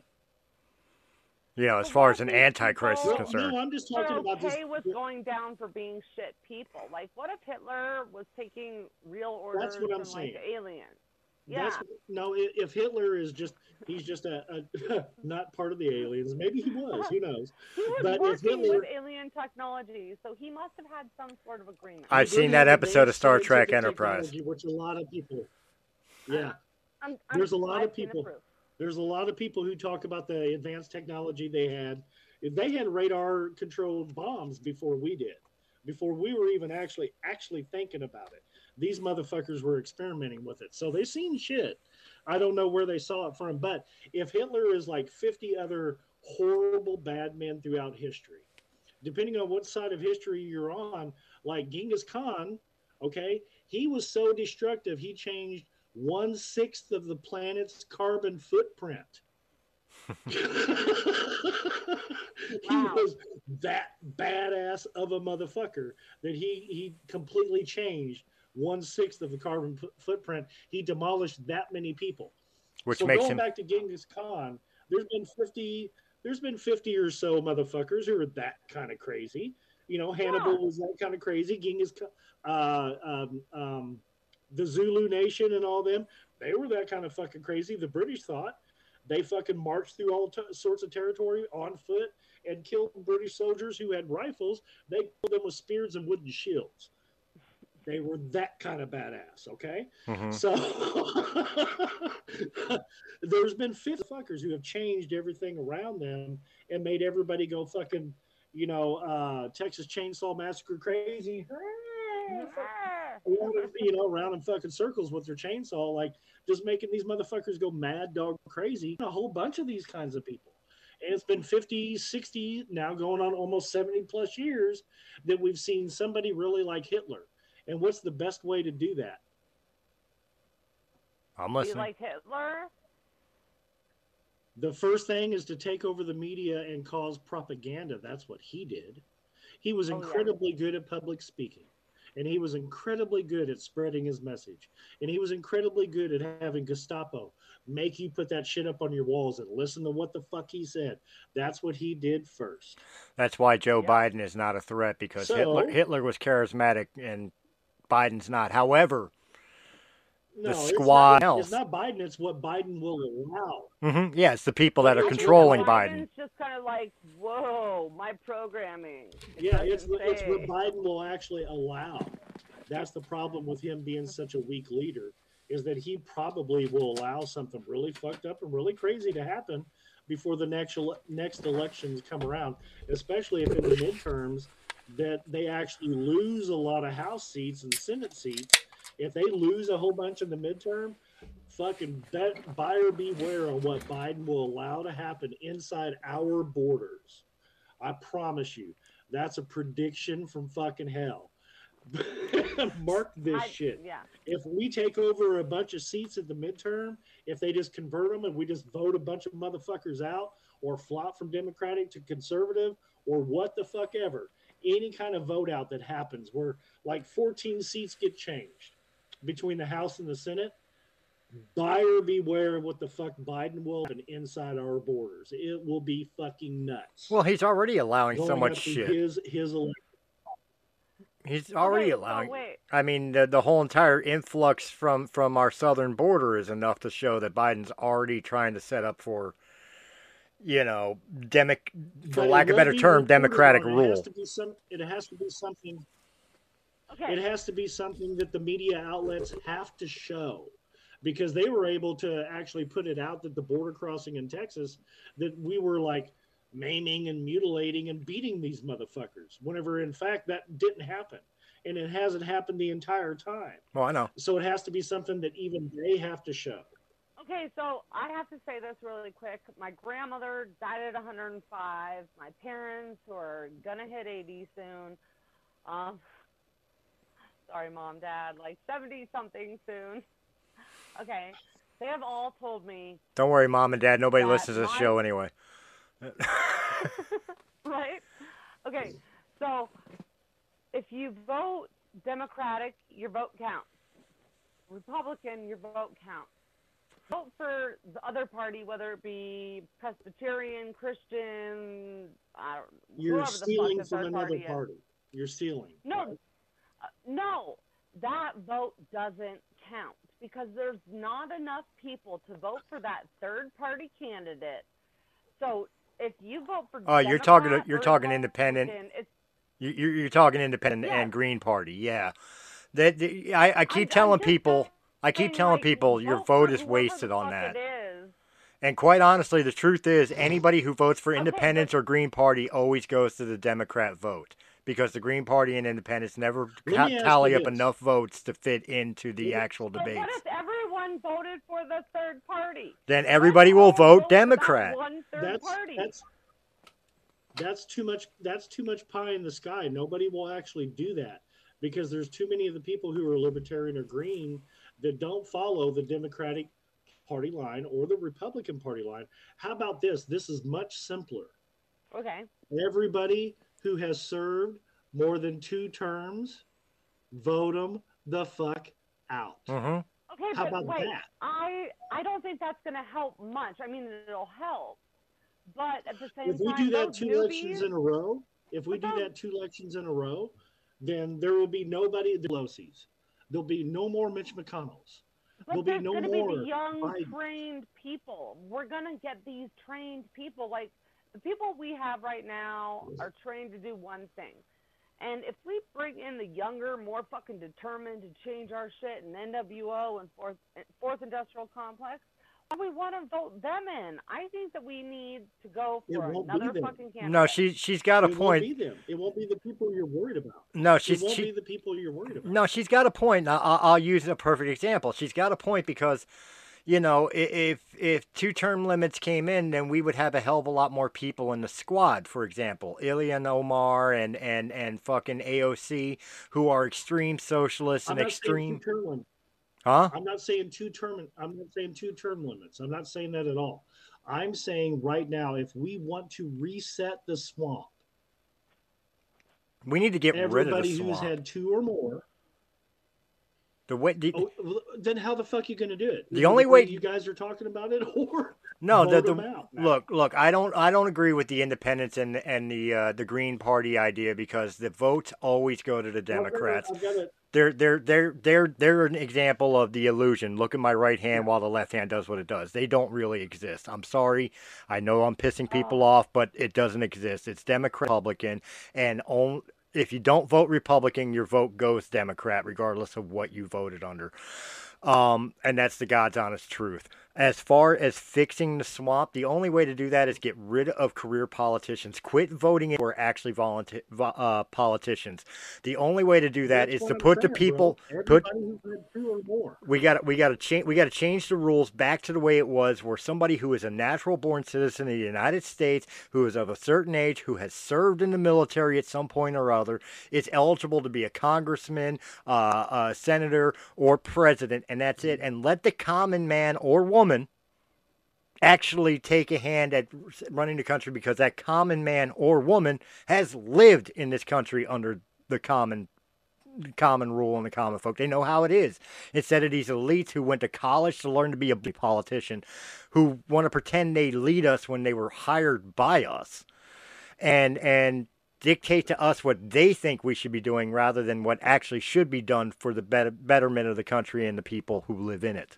You know, as far as an do antichrist is people- Well, concerned. no, I'm just They're talking about this. okay with going down for being shit people. Like, what if Hitler was taking real orders That's what I'm from like saying. aliens? Yeah. That's no. If Hitler is just he's just a, a [LAUGHS] not part of the aliens. Maybe he was. Who knows? [LAUGHS] He was But if working Hitler- with alien technology, so he must have had some sort of agreement. I've seen that episode of Star Trek Enterprise. which a lot of people. Yeah, I'm, I'm, there's a lot of I've seen the people- proof. There's a lot of people who talk about the advanced technology they had. They had radar controlled bombs before we did, before we were even actually actually thinking about it. These motherfuckers were experimenting with it, so they seen shit. I don't know where they saw it from, but if Hitler is like 50 other horrible bad men throughout history, depending on what side of history you're on, like Genghis Khan, okay, he was so destructive, he changed one sixth of the planet's carbon footprint. [LAUGHS] he Wow. was that badass of a motherfucker that he he completely changed one sixth of the carbon f- footprint. He demolished that many people. Which so makes going him back to Genghis Khan, there's been fifty, there's been fifty or so motherfuckers who are that kind of crazy. You know, Hannibal Yeah. was that kind of crazy. Genghis, Khan, uh, um, um, the Zulu Nation and all them, they were that kind of fucking crazy. The British thought they fucking marched through all t- sorts of territory on foot and killed British soldiers who had rifles. They killed them with spears and wooden shields. They were that kind of badass. Okay. Mhm. So [LAUGHS] there's been 50 fuckers who have changed everything around them and made everybody go fucking, you know, uh, Texas Chainsaw Massacre crazy. Around, you know, around in fucking circles with their chainsaw, like just making these motherfuckers go mad dog crazy. A whole bunch of these kinds of people. And it's been 50, 60, now going on almost 70 plus years that we've seen somebody really like Hitler. And what's the best way to do that? I'm Be listening. like Hitler. The first thing is to take over the media and cause propaganda. That's what he did. He was Oh, yeah. incredibly good at public speaking. And he was incredibly good at spreading his message. And he was incredibly good at having Gestapo make you put that shit up on your walls and listen to what the fuck he said. That's what he did first. That's why Joe Yeah. Biden is not a threat because So- Hitler Hitler was charismatic and Biden's not. However, No, The it's squad not, else. It's not Biden, it's what Biden will allow. Mm-hmm. yeah, it's the people that are controlling Biden's Biden. It's just kind of like, whoa, my programming. It Yeah, it's, it's what. Biden will actually allow. That's the problem with him being such a weak leader, is that he probably will allow something really fucked up and really crazy to happen before the next next elections come around. Especially if in the midterms that they actually lose a lot of House seats and Senate seats. If they lose a whole bunch in the midterm, fucking bet buyer beware on what Biden will allow to happen inside our borders. I promise you, that's a prediction from fucking hell. [LAUGHS] Mark this I- shit. Yeah. If we take over a bunch of seats at the midterm, if they just convert them and we just vote a bunch of motherfuckers out or flop from Democratic to conservative or what the fuck ever, any kind of vote out that happens where like 14 seats get changed between the House and the Senate, buyer beware of what the fuck Biden will happen inside our borders. It will be fucking nuts. Well, he's already allowing so much shit. His his election. He's oh, already Okay, oh, so allowing. wait. I mean, the, the whole entire influx from from our southern border is enough to show that Biden's already trying to set up for, you know, demic, for But lack of a better term, democratic on. It has to be some. It has to be something. Okay. It has to be something that the media outlets have to show, because they were able to actually put it out that the border crossing in Texas that we were like maiming and mutilating and beating these motherfuckers. Whenever in fact that didn't happen, and it hasn't happened the entire time. Well, I know. So it has to be something that even they have to show. Okay, so I have to say this really quick. My grandmother died at 105. My parents who are gonna hit 80 soon. Um, sorry, mom, dad, like 70 something soon. [LAUGHS] Okay, they have all told me, Don't worry, mom and dad. Nobody listens to the show anyway. [LAUGHS] [LAUGHS] right? Okay, so if you vote Democratic, your vote counts. Republican, your vote counts. Vote for the other party, whether it be Presbyterian, Christian, I don't, You're whoever the fuck stealing from another party party. You're stealing. No, uh, no, that vote doesn't count because there's not enough people to vote for that third party candidate. So if you vote for Oh, you're talking- you're talking independent. You, you're, you're talking independent Yeah. and Green Party, yeah. That the- I, I keep I'm telling just people, I keep telling like, people, your vote vote is wasted on that. It is. And quite honestly, the truth is, anybody who votes for Okay, independence but- or Green Party always goes to the Democrat vote because the Green Party and independents never ca- tally up this. enough votes to fit into the Yeah. actual But what if everyone voted for the third party? Then everybody will vote Democrat. One third that's party. that's that's too much that's too much pie in the sky nobody will actually do that because there's too many of the people who are libertarian or green that don't follow the democratic party line or the republican party line how about this this is much simpler okay. everybody who has served more than two terms vote them the fuck out hmm Okay, How but about wait, that? I I don't think that's going to help much. I mean, it'll help, but at the same if we time, do that two newbies, elections in a row, if we do those- that two elections in a row, then there will be nobody at the Pelosi's. There'll be no more Mitch McConnell's. but there'll be there's no going to be more the young Biden. trained people. We're going to get these trained people. Like the people we have right now are trained to do one thing. And if we bring in the younger, more fucking determined to change our shit and NWO and Fourth Fourth Industrial Complex, well, we want to vote them in. I think that we need to go It for won't be another them. fucking candidate. No, she she's got a it point. won't be them. It won't be the people you're worried about. No, It she's won't she, be the people you're worried about. No, she's got a point. I'll, I'll use a perfect example. She's got a point because, you know, if if two term limits came in, then we would have a hell of a lot more people in the squad. For example, Ilhan Omar and and and fucking AOC, who are extreme socialists and extreme, two term limits. huh? I'm not saying two term. I'm not saying two term limits. I'm not saying that at all. I'm saying right now, if we want to reset the swamp, We need to get rid of everybody who's had two or more the way, the, Oh, well, then how the fuck are you going to do it? The only way- you guys are talking about it, [LAUGHS] or no, the, the out look, look. I don't, I don't agree with the independents and and the uh, the Green Party idea because the votes always go to the Democrats. I've got it. they're they're they're they're they're an example of the illusion. Look at my right hand while the left hand does what it does. They don't really exist. I'm sorry. I know I'm pissing people off, but it doesn't exist. It's Democrat Republican and on if you don't vote Republican, your vote goes Democrat regardless of what you voted under. Um, and that's the God's honest truth. As far as fixing the swamp, the only way to do that is get rid of career politicians. Quit voting for actually volunteer uh, politicians. The only way to do that That's is to I'm put the people put Everybody who's had two or more. we got we got to change we got to change the rules back to the way it was where somebody who is a natural born citizen of the United States who is of a certain age who has served in the military at some point or other is eligible to be a congressman uh, a senator or president and that's it and let the common man or woman actually take a hand at running the country because that common man or woman has lived in this country under the common common rule and the common folk. They know how it is. Instead of these elites who went to college to learn to be a politician, who want to pretend they lead us when they were hired by us, and and dictate to us what they think we should be doing rather than what actually should be done for the better, betterment of the country and the people who live in it.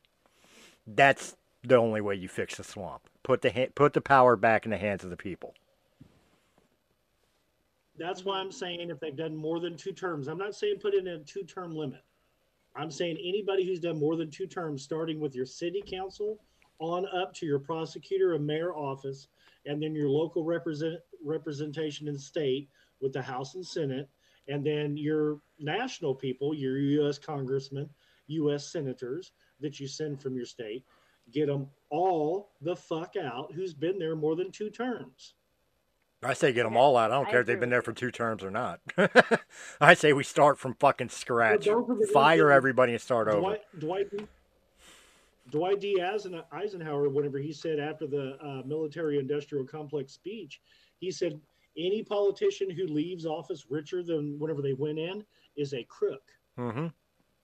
That's the only way you fix the swamp. Put the ha- put the power back in the hands of the people. That's why I'm saying if they've done more than two terms, I'm not saying put in a two term limit. I'm saying anybody who's done more than two terms, starting with your city council on up to your prosecutor and mayor office, and then your local represent representation in state with the House and Senate, and then your national people, your U.S. congressmen, U.S. senators that you send from your state, get them all the fuck out who's been there more than two terms. I say get them all out. I don't I care if they've been there for two terms or not. [LAUGHS] I say we start from fucking scratch. those are the Fire everybody and start over. Dwight, Dwight, D, Dwight D. Eisen- Eisenhower, whenever he said after the uh, military industrial complex speech, he said, any politician who leaves office richer than whenever they went in is a crook. Mm-hmm.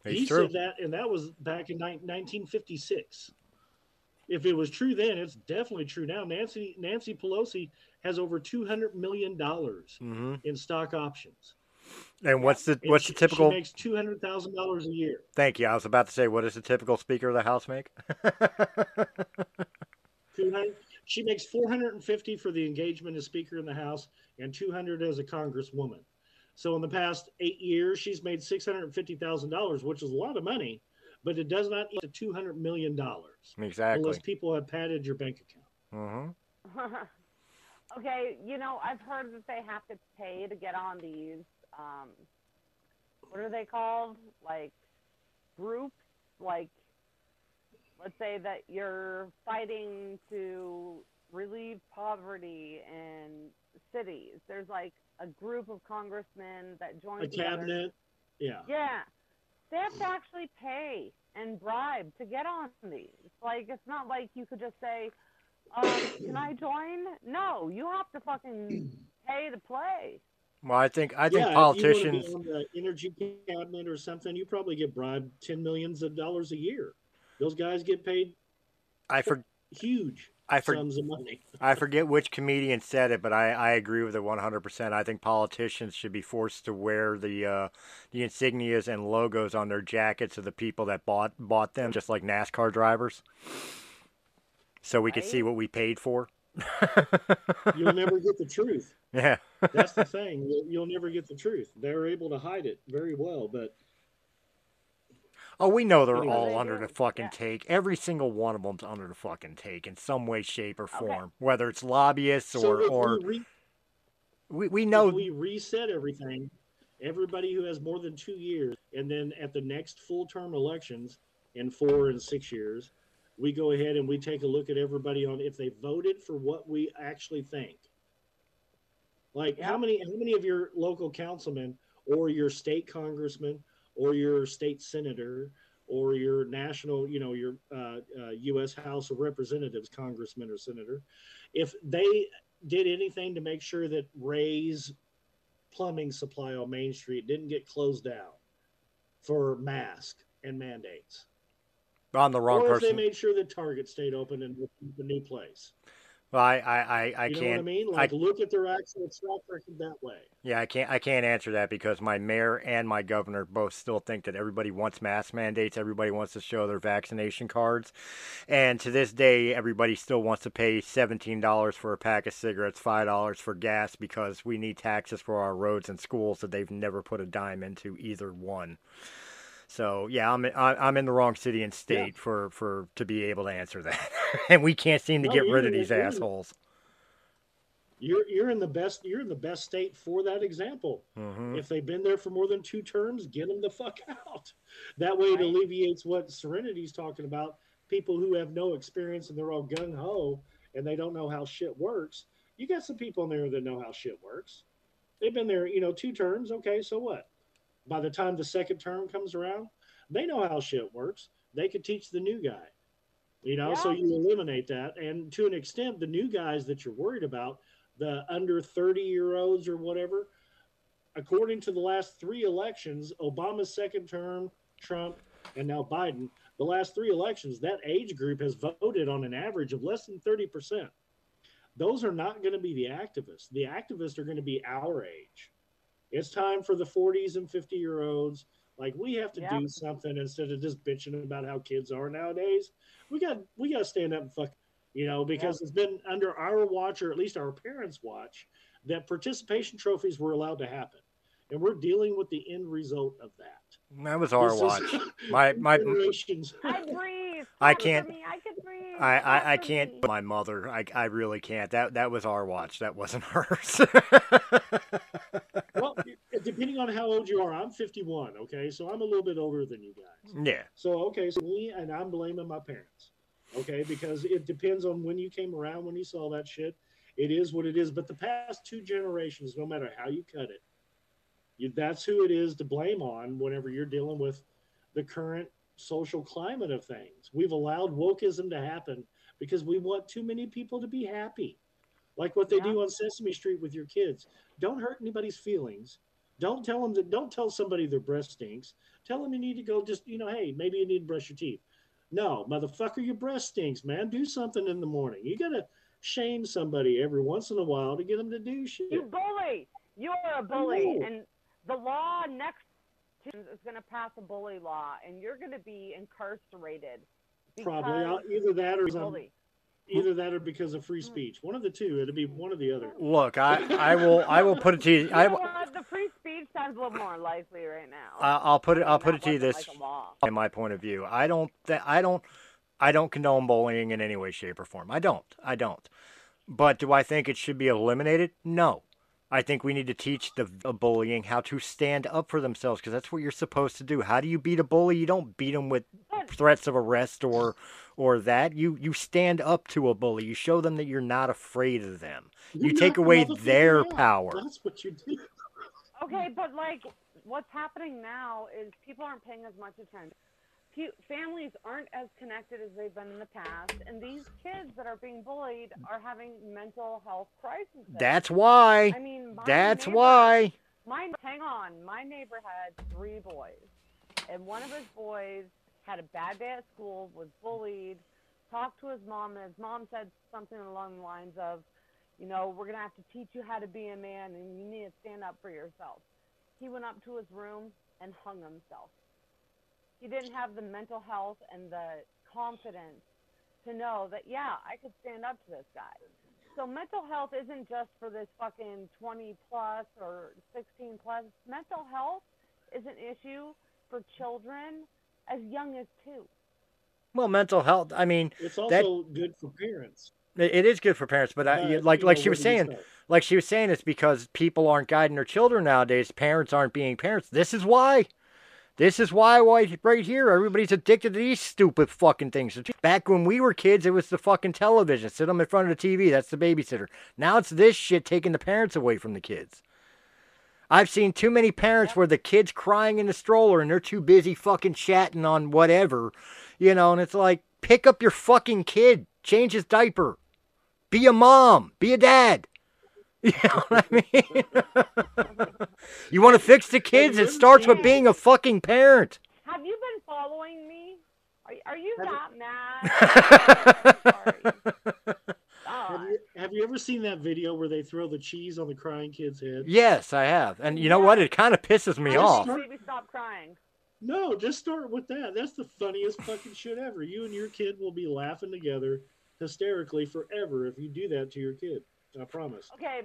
He true. said that, and that was back in ni- 1956. If it was true then, it's definitely true now. Nancy Nancy Pelosi has over 200 million dollars Mm-hmm. in stock options. And what's the And what's she, the typical? She makes two hundred thousand dollars a year. Thank you. I was about to say, what does the typical Speaker of the House make? [LAUGHS] She makes four hundred and fifty for the engagement as Speaker in the House, and two hundred as a Congresswoman. So in the past eight years, she's made six hundred and fifty thousand dollars, which is a lot of money, but it does not equal two hundred million dollars exactly. unless people have padded your bank account. hmm [LAUGHS] okay, you know, I've heard that they have to pay to get on these. Um, what are they called? Like groups? Like, let's say that you're fighting to relieve poverty in cities. There's like a group of congressmen that join A together. cabinet, yeah. Yeah. They have to actually pay and bribe to get on these. Like, it's not like you could just say, um, can I join? No, you have to fucking pay to play. Well, I think I think yeah, politicians. If you want to be on the energy cabinet or something, you probably get bribed ten millions of dollars a year. Those guys get paid I for, huge I for, sums of money. I forget which comedian said it, but I, I agree with it 100%. I think politicians should be forced to wear the uh, the insignias and logos on their jackets of the people that bought bought them, just like NASCAR drivers, so we could see what we paid for. [LAUGHS] You'll never get the truth. Yeah. That's the [LAUGHS] thing. You'll, you'll never get the truth. They're able to hide it very well, but Oh, we know they're Anyway. all They under do, the fucking yeah. take. Every single one of them's under the fucking take in some way, shape, or Okay. form. Whether it's lobbyists so or if or we, re- we, we if know we reset everything, everybody who has more than two years, and then at the next full term elections in four and six years, we go ahead and we take a look at everybody on if they voted for what we actually think. Like how many how many of your local councilmen or your state congressman or your state senator or your national, you know, your uh, uh, U.S. House of Representatives congressman or senator, if they did anything to make sure that Ray's plumbing supply on Main Street didn't get closed down for mask and mandates, I'm the wrong person. or if they made sure that Target stayed open and the new place. Well, I I I, I you know what I can't. mean? I- Like, look at their actual track record that way. Yeah, I can't. I can't answer that because my mayor and my governor both still think that everybody wants mask mandates. Everybody wants to show their vaccination cards, and to this day, everybody still wants to pay seventeen dollars for a pack of cigarettes, five dollars for gas because we need taxes for our roads and schools that they've never put a dime into either one. So yeah, I'm I'm in the wrong city and state for for to be able to answer that, [LAUGHS] and we can't seem to No, get rid of these assholes. You're you're in the best you're in the best state for that example. hmm If they've been there for more than two terms, get them the fuck [LAUGHS] out. That way, it alleviates what Serenity's talking about. People who have no experience and they're all gung ho and they don't know how shit works. You got some people in there that know how shit works. They've been there, you know, two terms. Okay, so what? By the time the second term comes around, they know how shit works. They could teach the new guy. You know, so you eliminate that. And to an extent, the new guys that you're worried about, the under 30 year olds or whatever, according to the last three elections, Obama's second term, Trump, and now Biden, the last three elections, that age group has voted on an average of less than 30%. Those are not going to be the activists. The activists are going to be our age. It's time for the 40s and 50 year olds. Like we have to Yep. do something instead of just bitching about how kids are nowadays. We got we got to stand up and fuck, you know, because it's been under our watch or at least our parents' watch that participation trophies were allowed to happen, and we're dealing with the end result of that. That was our This watch. [LAUGHS] My my [LAUGHS] generations. I breathe. [LAUGHS] I can't- I can breathe. I, I, I can't. My mother. I, I really can't. That that was our watch. That wasn't hers. Well, depending on how old you are, I'm 51. Okay, so I'm a little bit older than you guys. yeah. So okay, so me and I'm blaming my parents. Okay, because it depends on when you came around, when you saw that shit. It is what it is. But the past two generations, no matter how you cut it, you, that's who it is to blame on whenever you're dealing with the current social climate of things. We've allowed wokeism to happen because we want too many people to be happy. Like what they Yeah. do on Sesame Street with your kids. Don't hurt anybody's feelings. Don't tell them that. Don't tell somebody their breast stinks. Tell them you need to go. Just you know, hey, maybe you need to brush your teeth. No, motherfucker, your breast stinks, man. Do something in the morning. You gotta shame somebody every once in a while to get them to do shit. You bully. You're a bully. And the law next is going to pass a bully law, and you're going to be incarcerated. Probably uh, either that or bullied. Either that or because of free speech. One of the two. It'll be one or the other. Look, I, I will I will put it to you. You I, know? The free speech sounds a little more likely right now. I- I'll put it I mean, I'll put it to you this like in my point of view. I don't th- I don't I don't condone bullying in any way, shape, or form. I don't. I don't. But do I think it should be eliminated? No. I think we need to teach the bullying how to stand up for themselves because that's what you're supposed to do. How do you beat a bully? You don't beat them with threats of arrest or or that. You you stand up to a bully. You show them that you're not afraid of them. You You take away their power. That's what you do. Okay, but like what's happening now is people aren't paying as much attention. Pu- Families aren't as connected as they've been in the past, and these kids that are being bullied are having mental health crises. That's why. I mean, my That's neighbor- why. My hang on, my neighbor had three boys, and one of his boys had a bad day at school, was bullied, talked to his mom, and his mom said something along the lines of, you know, we're gonna have to teach you how to be a man, and you need to stand up for yourself. He went up to his room and hung himself. He didn't have the mental health and the confidence to know that, yeah, I could stand up to this guy. So mental health isn't just for this fucking 20 plus or 16 plus. Mental health is an issue for children as young as two. Well, mental health. I mean, It's That- also good for parents. it it is good for parents, but I, But, like like know, she was saying, like she was saying, it's because people aren't guiding their children nowadays. Parents aren't being parents. This is why. This is why, why right here, everybody's addicted to these stupid fucking things. Back when we were kids, it was the fucking television. Sit them in front of the TV. That's the babysitter. Now it's this shit taking the parents away from the kids. I've seen too many parents Yep. where the kid's crying in the stroller and they're too busy fucking chatting on whatever, you know, and it's like, pick up your fucking kid, change his diaper, be a mom, be a dad. [LAUGHS] You know what I mean? [LAUGHS] you want to fix the kids? It starts with being a fucking parent. Have you been following me? Are, are you Have that mad? [LAUGHS] Have you, have you ever seen that video where they throw the cheese on the crying kid's head? yes, I have. And you know what? It kind of pisses me How off. did you Baby, stop crying. No, just start with that. That's the funniest fucking shit ever. You and your kid will be laughing together hysterically forever if you do that to your kid. I promise. Okay,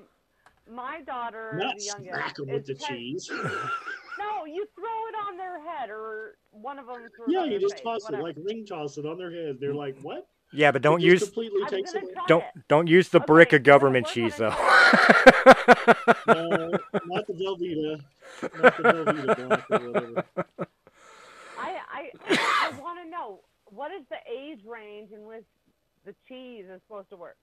my daughter, Not the youngest, smack 'em is with the ten- cheese. [LAUGHS] No, you throw it on their head, or one of them yeah, you just face, toss whatever. it like ring toss it on their head. They're like, "What?" Yeah, but don't use completely I'm takes away. try don't it. don't use the Okay, brick of government cheese though. [LAUGHS] No, [LAUGHS] not the Velveeta, not the Velveeta block or whatever. I I I want to know what is the age range in which the cheese is supposed to work.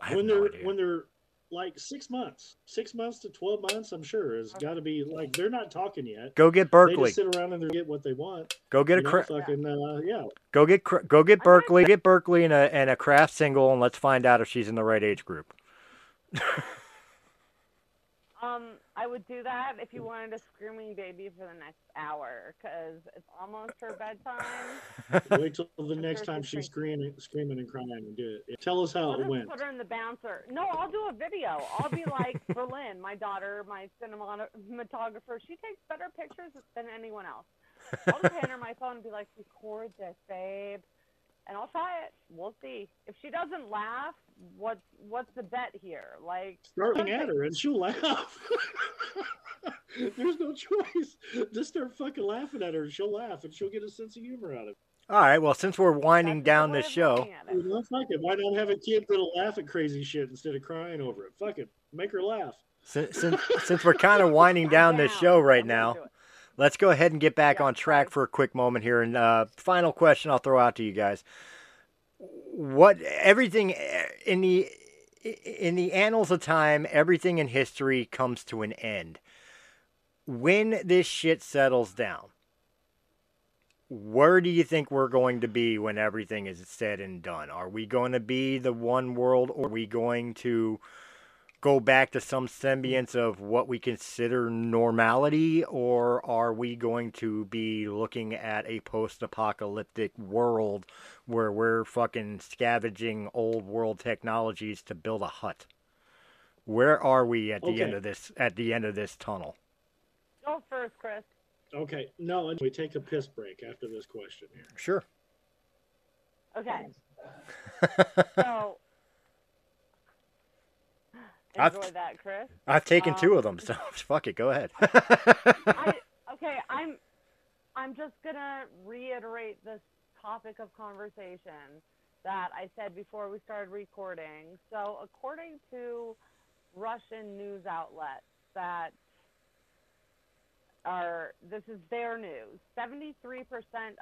I have When no they're idea. when they're like six months, six months to twelve months, I'm sure has got to be like they're not talking yet. Go get They Berkeley. just sit around and they get what they want. Go get a you know, cra- fucking uh, yeah. go get cra- go get Berkeley. Get Berkeley and a and a Kraft single, and let's find out if she's in the right age group. [LAUGHS] Um, I would do that if you wanted a screaming baby for the next hour, because it's almost her bedtime. [LAUGHS] Wait till the next time she's screaming, screaming and crying and do it. Tell us how I'll it went. put her in the bouncer. No, I'll do a video. I'll be like [LAUGHS] Berlin, my daughter, my cinematographer. She takes better pictures than anyone else. I'll just hand her my phone and be like, record this, babe. And I'll try it. We'll see. If she doesn't laugh, what's what's the bet here? Like Start laughing at her and she'll laugh. [LAUGHS] There's no choice. Just start fucking laughing at her and she'll laugh and she'll get a sense of humor out of it. All right. Well, since we're winding that's down the this show, looking at it. You know, fuck it. Why not have a kid that'll laugh at crazy shit instead of crying over it? Fuck it. Make her laugh. since since, since we're kind of [LAUGHS] winding down this show right I'm now, let's go ahead and get back Yeah, on track for a quick moment here. And uh, final question I'll throw out to you guys: What everything eh, in the in the annals of time, everything in history comes to an end. When this shit settles down, where do you think we're going to be when everything is said and done? Are we going to be the one world, or are we going to go back to some semblance of what we consider normality, or are we going to be looking at a post apocalyptic world where we're fucking scavenging old world technologies to build a hut? Where are we at the end of this at the end of this tunnel? Go first, Chris. Okay, no, and we take a piss break after this question here. Sure. Okay. [LAUGHS] so I've- that, Chris. I've taken two Um, of them, so [LAUGHS] fuck it. Go ahead. I, [LAUGHS] okay, I'm I'm just gonna reiterate this topic of conversation that I said before we started recording. So, according to Russian news outlets that are this is their news, 73%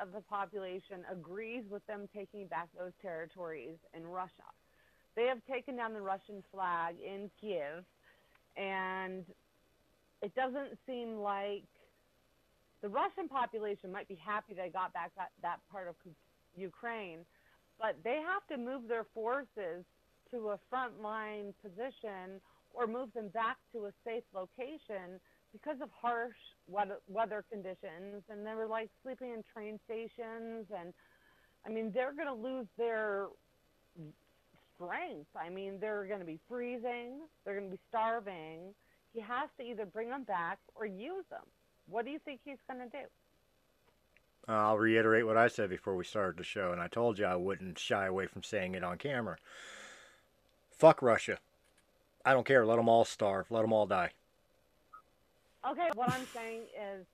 of the population agrees with them taking back those territories in Russia. They have taken down the Russian flag in Kiev, and it doesn't seem like the Russian population might be happy they got back that, that part of Ukraine, but they have to move their forces to a frontline position or move them back to a safe location because of harsh weather, weather conditions. And they were like sleeping in train stations. And I mean, they're going to lose their strength. I mean, they're going to be freezing, they're going to be starving. He has to either bring them back or use them. What do you think he's going to do? Uh, I'll reiterate what I said before we started the show, and I told you I wouldn't shy away from saying it on camera. Fuck Russia. I don't care. Let them all starve. Let them all die. Okay, what I'm saying is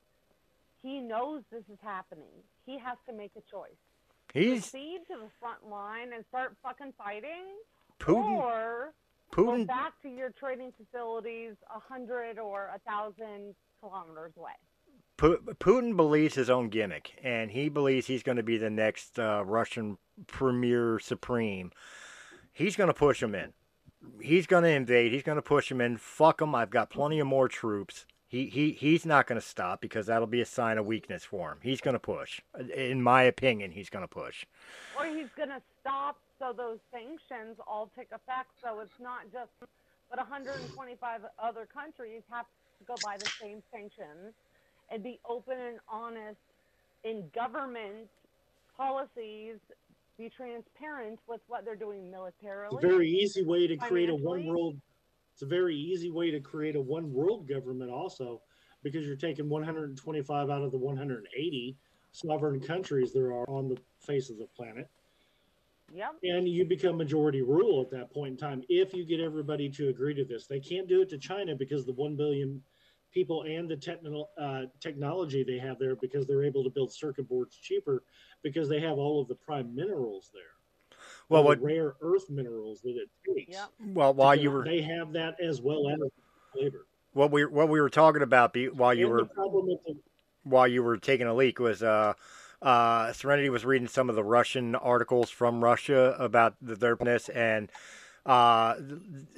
he knows this is happening. He has to make a choice. He's Proceed to the front line and start fucking fighting, Putin. or go back to your training facilities a hundred or a thousand kilometers away. Putin believes his own gimmick, and he believes he's going to be the next uh, Russian premier supreme. He's going to push him in. He's going to invade. He's going to push him in. Fuck him. I've got plenty of more troops. He, he he's not going to stop because that'll be a sign of weakness for him. He's going to push. In my opinion, he's going to push. Or he's going to stop so those sanctions all take effect. So it's not just, but 125 other countries have to go by the same sanctions and be open and honest in government policies, be transparent with what they're doing militarily. It's a very easy way to create a one world. It's a very easy way to create a one world government, also, because you're taking 125 out of the 180 sovereign countries there are on the face of the planet, Yep. and you become majority rule at that point in time if you get everybody to agree to this. They can't do it to China because the one billion people and the technical uh, technology they have there because they're able to build circuit boards cheaper because they have all of the prime minerals there. Well, what the rare earth minerals that it takes. Yep. well while you were they have that as well as flavor. what we what we were talking about be, while you And were the the, while you were taking a leak was uh, uh, Serenity was reading some of the Russian articles from Russia about the, their business and uh,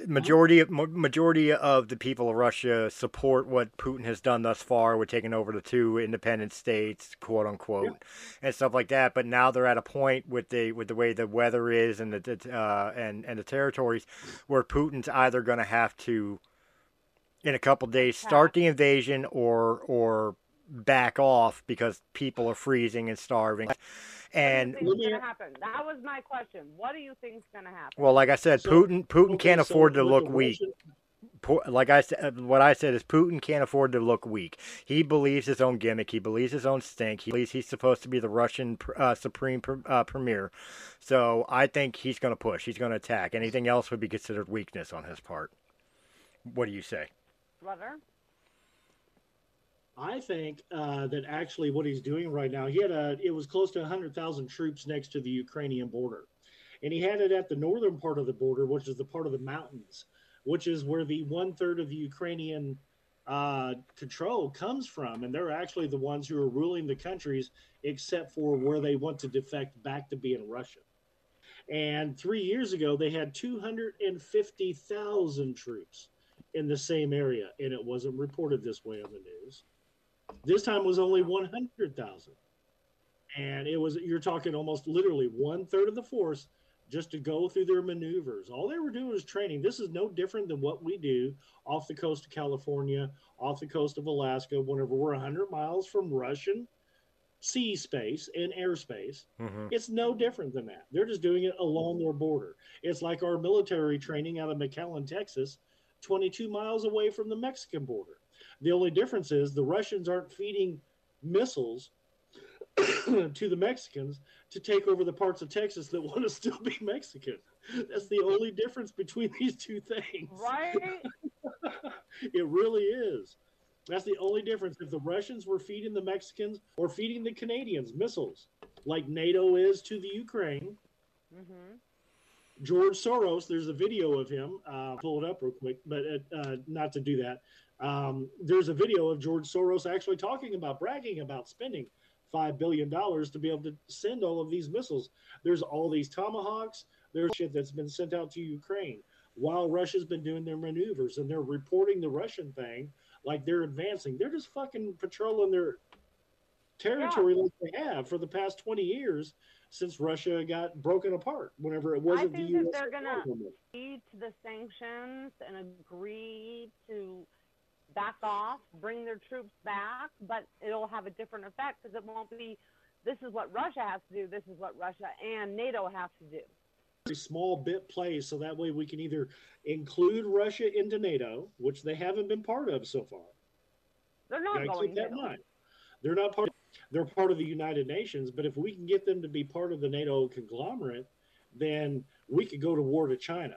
majority of majority of the people of Russia support what Putin has done thus far with taking over the two independent states, quote unquote, and stuff like that. But now they're at a point with the with the way the weather is and the the, uh, and and the territories where Putin's either going to have to in a couple days start the invasion or or back off because people are freezing and starving. And what do you Let think's going to happen? That was my question. What do you think's going to happen? well, like I said, So- Putin Putin okay, can't so afford to look weak. Like I said, what I said is Putin can't afford to look weak. He believes his own gimmick. He believes his own stink. He believes he's supposed to be the Russian uh, supreme pr- uh, premier. So I think he's going to push. He's going to attack. Anything else would be considered weakness on his part. What do you say? Brother? I think uh, that actually what he's doing right now, he had a, it was close to 100,000 troops next to the Ukrainian border. And he had it at the northern part of the border, which is the part of the mountains, which is where the one third of the Ukrainian uh, control comes from. And they're actually the ones who are ruling the countries, except for where they want to defect back to being Russian. And three years ago, they had 250,000 troops in the same area, and it wasn't reported this way on the news. This time was only 100,000. And it was, you're talking almost literally one third of the force just to go through their maneuvers. All they were doing was training. This is no different than what we do off the coast of California, off the coast of Alaska, whenever we're 100 miles from Russian sea space and airspace. Mm-hmm. It's no different than that. They're just doing it along their border. It's like our military training out of McAllen, Texas, 22 miles away from the Mexican border. The only difference is the Russians aren't feeding missiles [COUGHS] to the Mexicans to take over the parts of Texas that want to still be Mexican. That's the only difference between these two things. Right? [LAUGHS] it really is. That's the only difference. If the Russians were feeding the Mexicans or feeding the Canadians missiles, like NATO is to the Ukraine, hmm George Soros, there's a video of him. Uh, pull it up real quick, but uh, not to do that. Um, there's a video of George Soros actually talking about bragging about spending five billion dollars to be able to send all of these missiles. There's all these tomahawks. There's shit that's been sent out to Ukraine while Russia's been doing their maneuvers and they're reporting the Russian thing like they're advancing. They're just fucking patrolling their territory like they have for the past 20 years since Russia got broken apart. Whenever it wasn't think the that U.S. they're gonna- anymore. agree to the sanctions and agree to back off, bring their troops back, but it'll have a different effect because it won't be. This is what Russia has to do. This is what Russia and NATO have to do. A small bit plays so that way we can either include Russia into NATO, which they haven't been part of so far. They're not going keep that in to. mind. They're not part. They're part of the United Nations, but if we can get them to be part of the NATO conglomerate, then we could go to war to China.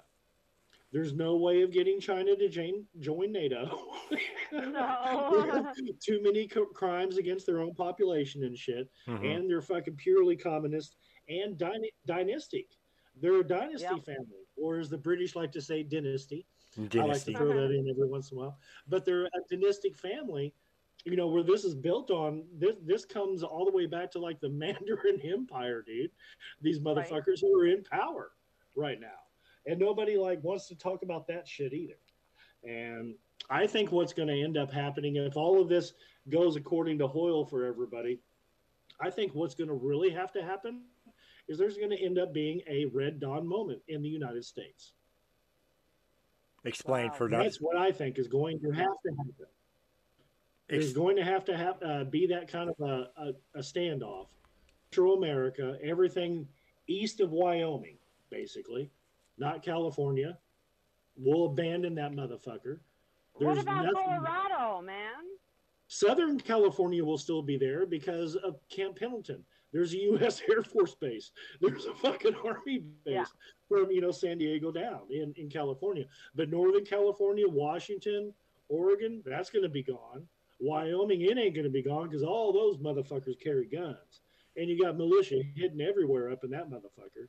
There's no way of getting China to join, join NATO. No. [LAUGHS] Too many co- crimes against their own population and shit, Mhm. and they're fucking purely communist and dyna- dynastic. They're a dynasty Yep. family, or as the British like to say, dynasty. I like to Dynasty. throw that in every once in a while. But they're a dynastic family, you know, where this is built on. This this comes all the way back to like the Mandarin [LAUGHS] Empire, dude. These Right. motherfuckers who are in power right now, and nobody like wants to talk about that shit either. And I think what's going to end up happening if all of this goes according to Hoyle for everybody, I think what's going to really have to happen is there's going to end up being a Red Dawn moment in the United States. Explain Wow. for that. That's what I think is going to have to happen. There's Ex- going to have to have uh, be that kind of a, a, a standoff. Central America, everything east of Wyoming, basically, not California. We'll abandon that motherfucker. What There's about nothing- Colorado, man? Southern California will still be there because of Camp Pendleton. There's a U.S. [LAUGHS] Air Force base. There's a fucking Army base Yeah. from you know San Diego down in, in California. But Northern California, Washington, Oregon, that's going to be gone. Wyoming, it ain't going to be gone because all those motherfuckers carry guns, and you got militia hidden everywhere up in that motherfucker.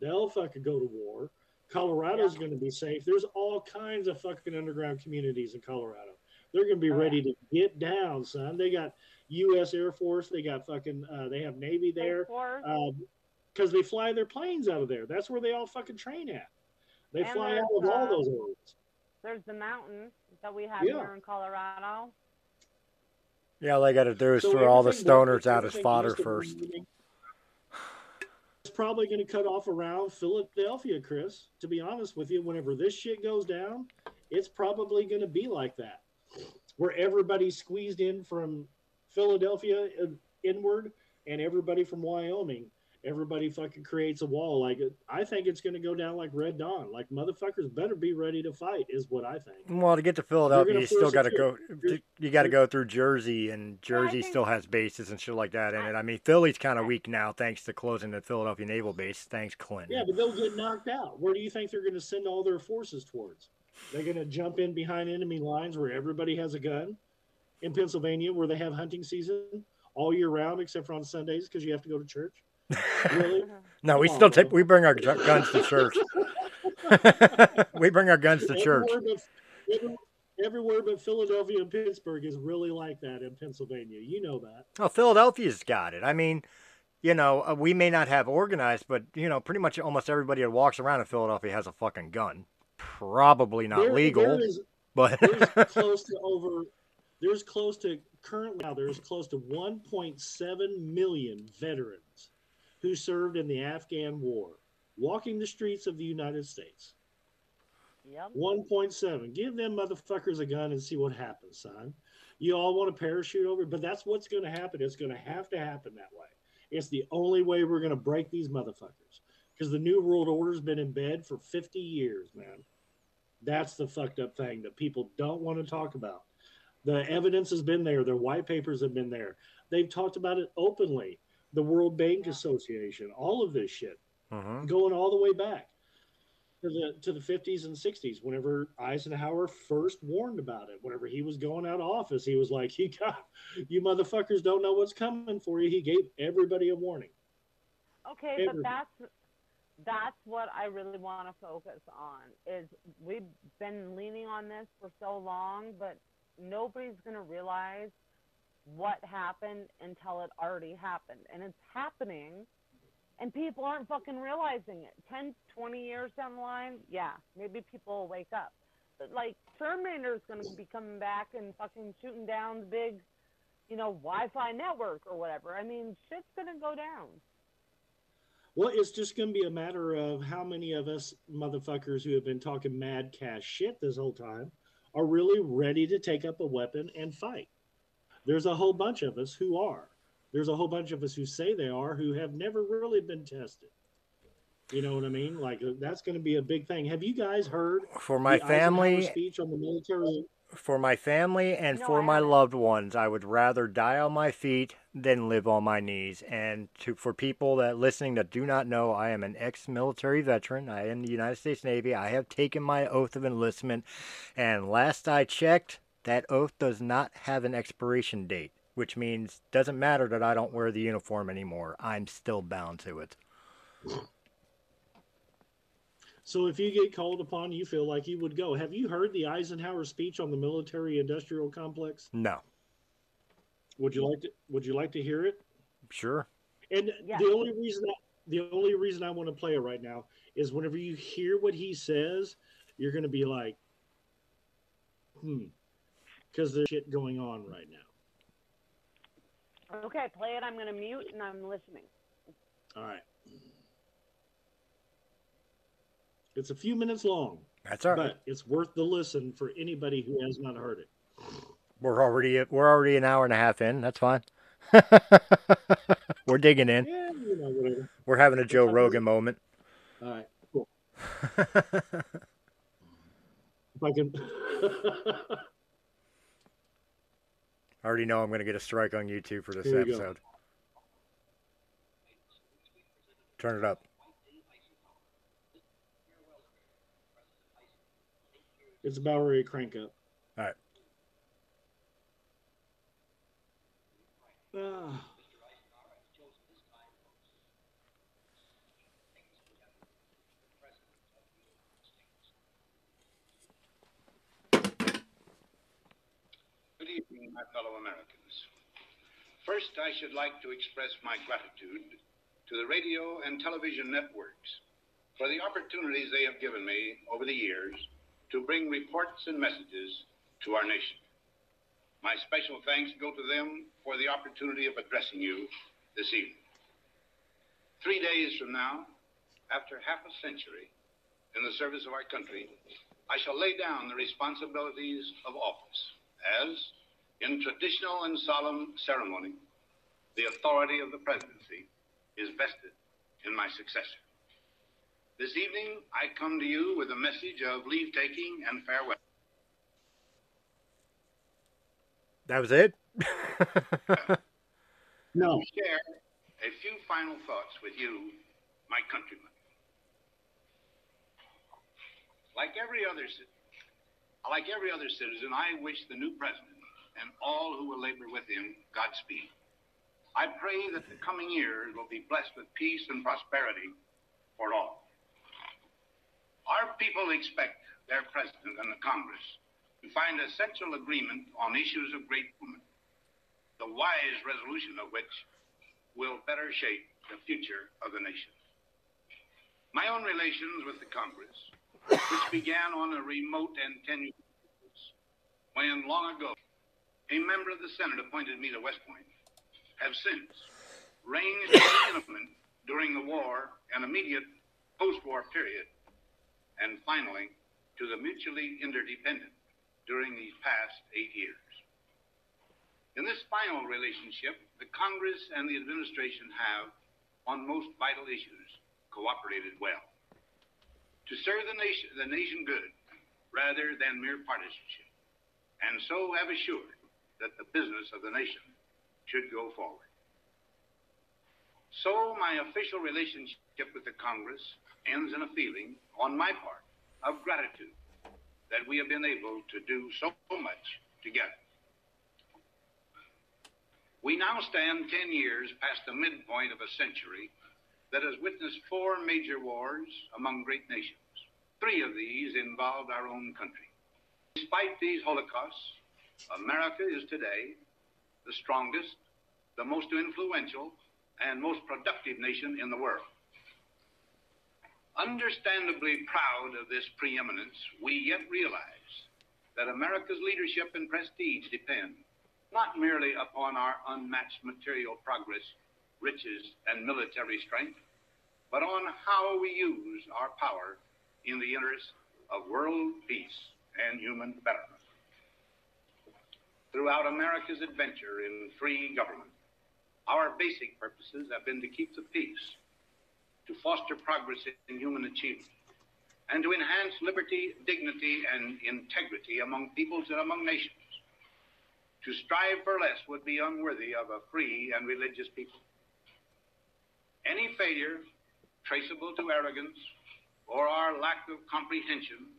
They'll fucking go to war. Colorado's Yeah. going to be safe. There's all kinds of fucking underground communities in Colorado. They're going to be Oh, yeah. ready to get down, son. They got U.S. Air Force. They got fucking. Uh, they have Navy there Space Force? because they fly their planes out of there. That's where they all fucking train at. They And fly out of all uh, those areas. There's the mountains that we have Yeah. here in Colorado. yeah, all they got to do is So throw all the stoners out as fodder used to be first. moving. Probably going to cut off around Philadelphia, Chris. To be honest with you, whenever this shit goes down, it's probably going to be like that, where everybody's squeezed in from Philadelphia uh, inward, and everybody from Wyoming. Everybody fucking creates a wall. Like I think it's going to go down like Red Dawn. Like motherfuckers better be ready to fight, is what I think. Well, to get to Philadelphia, you still got to it go. too. You got to go through Jersey, and Jersey think- still has bases and shit like that in it. I mean, Philly's kind of weak now, thanks to closing the Philadelphia Naval Base. Thanks, Clinton. Yeah, but they'll get knocked out. Where do you think they're going to send all their forces towards? They're going to jump in behind enemy lines where everybody has a gun in Pennsylvania, where they have hunting season all year round, except for on Sundays because you have to go to church. Really? no, we Come on, still take. [LAUGHS] We bring our guns to church. we bring our guns to church. Everywhere but, every- everywhere but Philadelphia and Pittsburgh is really like that in Pennsylvania. You know that. Well, Philadelphia's got it. I mean, you know, uh, we may not have organized, but you know, pretty much almost everybody that walks around in Philadelphia has a fucking gun. Probably not There- legal, there is- but there's [LAUGHS] close to over there's close to currently now there's close to 1.7 million veterans who served in the Afghan war walking the streets of the United States. Yep. 1.7. Give them motherfuckers a gun and see what happens, son. You all want to parachute over, but that's what's going to happen. It's going to have to happen that way. It's the only way we're going to break these motherfuckers because the New World Order's been in bed for 50 years, man. That's the fucked up thing that people don't want to talk about. The evidence has been there. Their white papers have been there. They've talked about it openly. The World Bank Association, all of this shit, hmm going all the way back to the to the 50s and 60s. Whenever Eisenhower first warned about it, whenever he was going out of office, he was like, [LAUGHS] "You got, you motherfuckers don't know what's coming for you." He gave everybody a warning. Okay, but that's that's what I really want to focus on. Is we've been leaning on this for so long, but nobody's gonna realize what happened until it already happened, and it's happening, and people aren't fucking realizing it. 10, 20 years down the line, yeah, maybe people will wake up. But like Terminator's gonna be coming back and fucking shooting down the big, you know, Wi-Fi network or whatever. I mean, shit's gonna go down. Well, it's just going to be a matter of how many of us motherfuckers who have been talking mad cash shit this whole time are really ready to take up a weapon and fight. There's a whole bunch of us who are. There's a whole bunch of us who say they are who have never really been tested. You know what I mean? Like that's going to be a big thing. Have you guys heard For my the family, speech on the military? for my family, and No, for my loved ones, I would rather die on my feet than live on my knees. And to for people that listening that do not know, I am an ex-military veteran. I am in the United States Navy. I have taken my oath of enlistment, and last I checked, that oath does not have an expiration date, which means doesn't matter that I don't wear the uniform anymore. I'm still bound to it. So if you get called upon, you feel like you would go. Have you heard the Eisenhower speech on the military-industrial complex? No, Would you like to? Would you like to hear it? sure. And Yeah. the only reason I, the only reason I want to play it right now is whenever you hear what he says, you're going to be like, hmm, because there's shit going on right now. Okay, play it. I'm going to mute and I'm listening. All right. It's a few minutes long, That's all right. but it's worth the listen for anybody who has not heard it. We're already we're already an hour and a half in. That's fine. [LAUGHS] we're digging in. Yeah, you know, whatever. We're having a Joe fine. Rogan moment. All right, cool. [LAUGHS] If I can. [LAUGHS] I already know I'm going to get a strike on YouTube for this Here episode. Turn it up. it's about ready to crank up. All right. Ah. Evening, my fellow Americans. First, I should like to express my gratitude to the radio and television networks for the opportunities they have given me over the years to bring reports and messages to our nation. My special thanks go to them for the opportunity of addressing you this evening. Three days from now, after half a century in the service of our country, I shall lay down the responsibilities of office as, in traditional and solemn ceremony, the authority of the presidency is vested in my successor. This evening, I come to you with a message of leave taking and farewell. That was it? [LAUGHS] No. To share a few final thoughts with you, my countrymen. Like every other, like every other citizen, I wish the new president and all who will labor with him Godspeed. I pray that the coming years will be blessed with peace and prosperity for all. Our people expect their president and the Congress to find essential agreement on issues of great moment, the wise resolution of which will better shape the future of the nation. My own relations with the Congress, which began on a remote and tenuous basis when long ago a member of the Senate appointed me to West Point, have since ranged intimate [COUGHS] during the war and immediate post-war period, and finally to the mutually interdependent during these past eight years. In this final relationship, the Congress and the administration have, on most vital issues, cooperated well. To serve the nation, the nation good rather than mere partisanship, and so have assured that the business of the nation should go forward. So my official relationship with the Congress ends in a feeling, on my part, of gratitude that we have been able to do so much together. We now stand 10 years past the midpoint of a century that has witnessed four major wars among great nations. Three of these involved our own country. Despite these holocausts, America is today the strongest, the most influential, and most productive nation in the world. Understandably proud of this preeminence, we yet realize that America's leadership and prestige depend not merely upon our unmatched material progress, riches, and military strength, but on how we use our power in the interest of world peace and human betterment. Throughout America's adventure in free government, our basic purposes have been to keep the peace, to foster progress in human achievement, and to enhance liberty, dignity, and integrity among peoples and among nations. To strive for less would be unworthy of a free and religious people. Any failure traceable to arrogance or our lack of comprehension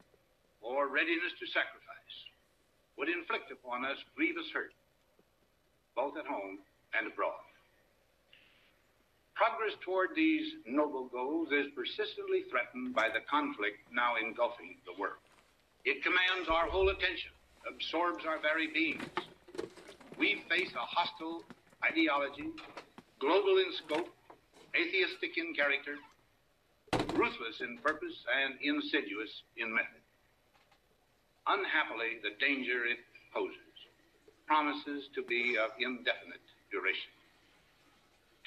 or readiness to sacrifice would inflict upon us grievous hurt, both at home and abroad. Progress toward these noble goals is persistently threatened by the conflict now engulfing the world. It commands our whole attention, absorbs our very beings. We face a hostile ideology, global in scope, atheistic in character, ruthless in purpose, and insidious in method. Unhappily, the danger it poses promises to be of indefinite duration.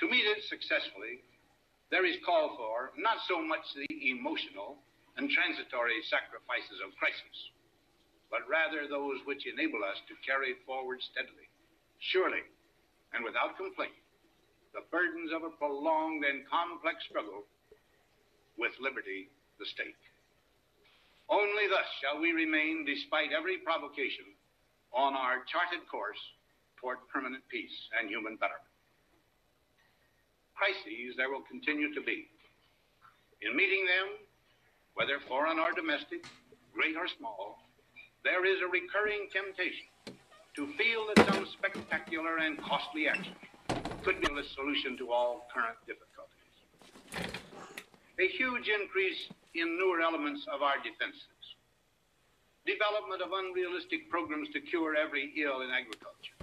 To meet it successfully, there is call for not so much the emotional and transitory sacrifices of crisis, but rather those which enable us to carry forward steadily, surely, and without complaint, the burdens of a prolonged and complex struggle with liberty the stake. Only thus shall we remain, despite every provocation, on our charted course toward permanent peace and human betterment crises there will continue to be. In meeting them, whether foreign or domestic, great or small, there is a recurring temptation to feel that some spectacular and costly action could be the solution to all current difficulties. A huge increase in newer elements of our defenses, development of unrealistic programs to cure every ill in agriculture,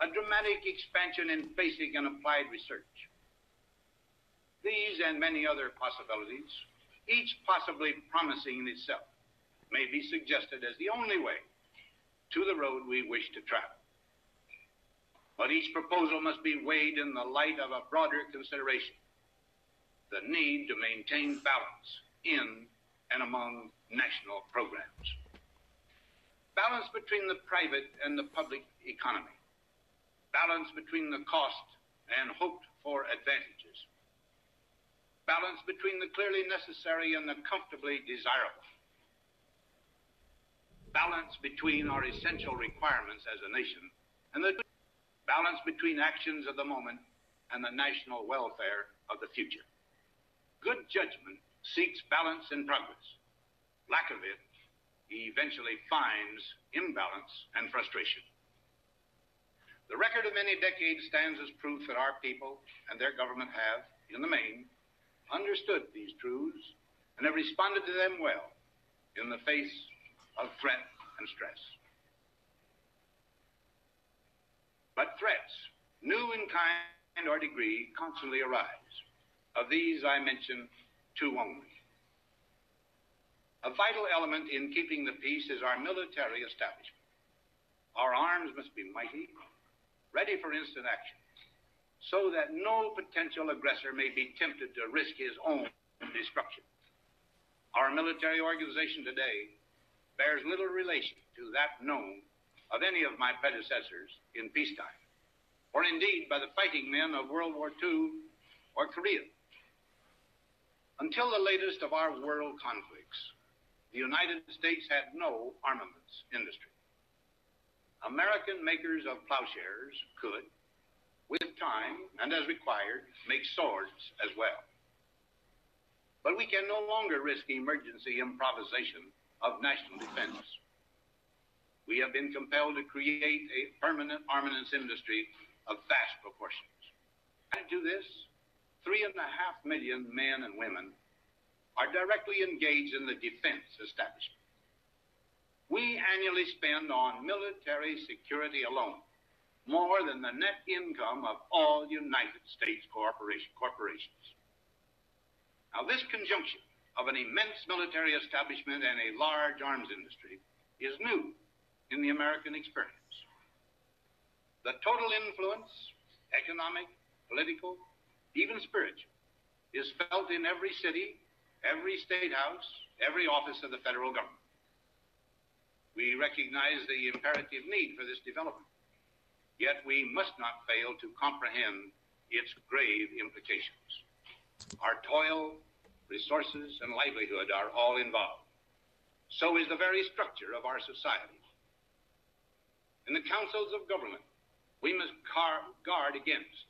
a dramatic expansion in basic and applied research. These and many other possibilities, each possibly promising in itself, may be suggested as the only way to the road we wish to travel. But each proposal must be weighed in the light of a broader consideration the need to maintain balance in and among national programs. Balance between the private and the public economy balance between the cost and hoped for advantages, balance between the clearly necessary and the comfortably desirable, balance between our essential requirements as a nation, and the balance between actions of the moment and the national welfare of the future. Good judgment seeks balance and progress. Lack of it eventually finds imbalance and frustration. The record of many decades stands as proof that our people and their government have, in the main, understood these truths and have responded to them well in the face of threat and stress. But threats, new in kind or degree, constantly arise. Of these, I mention two only. A vital element in keeping the peace is our military establishment. Our arms must be mighty, ready for instant action, so that no potential aggressor may be tempted to risk his own destruction. Our military organization today bears little relation to that known of any of my predecessors in peacetime, or indeed by the fighting men of World War II or Korea. Until the latest of our world conflicts, the United States had no armaments industry. American makers of plowshares could, with time and as required, make swords as well. But we can no longer risk emergency improvisation of national defense. We have been compelled to create a permanent armaments industry of vast proportions. And to do this, three and a half million men and women are directly engaged in the defense establishment. We annually spend on military security alone more than the net income of all United States corporation, corporations. Now, this conjunction of an immense military establishment and a large arms industry is new in the American experience. The total influence, economic, political, even spiritual, is felt in every city, every state house, every office of the federal government. We recognize the imperative need for this development, yet we must not fail to comprehend its grave implications. Our toil, resources, and livelihood are all involved. So is the very structure of our society. In the councils of government, we must guard against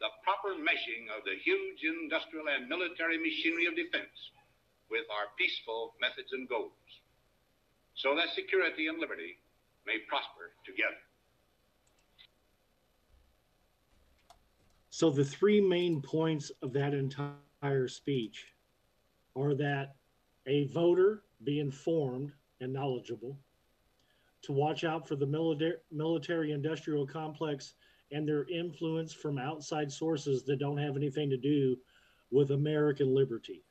the proper meshing of the huge industrial and military machinery of defense with our peaceful methods and goals, so that security and liberty may prosper together. So, the three main points of that entire speech are that a voter be informed and knowledgeable, to watch out for the military industrial complex and their influence from outside sources that don't have anything to do with American liberty,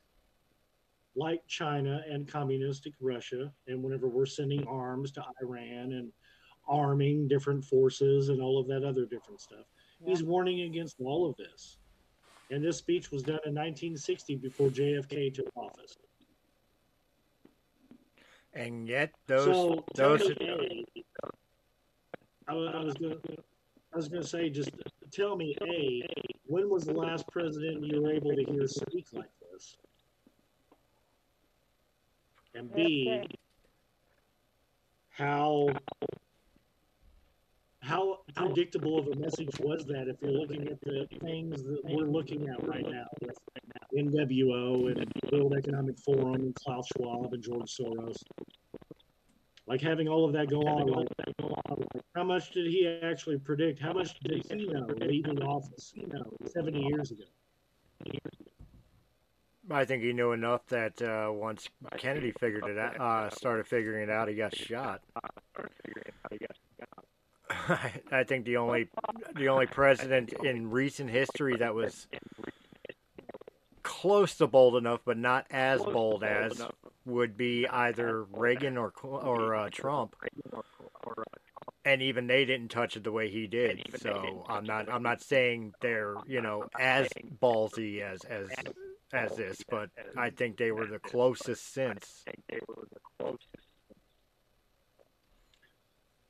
like China and communistic Russia. And whenever we're sending arms to Iran and arming different forces and all of that other different stuff, yeah. he's warning against all of this. And this speech was done in 1960 before JFK took office. And yet, those so, those. I was going to I was going to say, just tell me, A, when was the last president you were able to hear speak like this? And B, how how predictable of a message was that if you're looking at the things that we're looking at right now with NWO and World Economic Forum and Klaus Schwab and George Soros? Like having all of that go on, like, how much did he actually predict? How much did he know leaving office, you know, 70 years ago? I think he knew enough that uh, once Kennedy figured it out, uh, started figuring it out, he got shot. [LAUGHS] I think the only the only president in recent history that was close to bold enough, but not as bold as would be either Reagan or or uh, Trump, and even they didn't touch it the way he did. So I'm not I'm not saying they're you know as ballsy as as as this, but I think they were the closest since.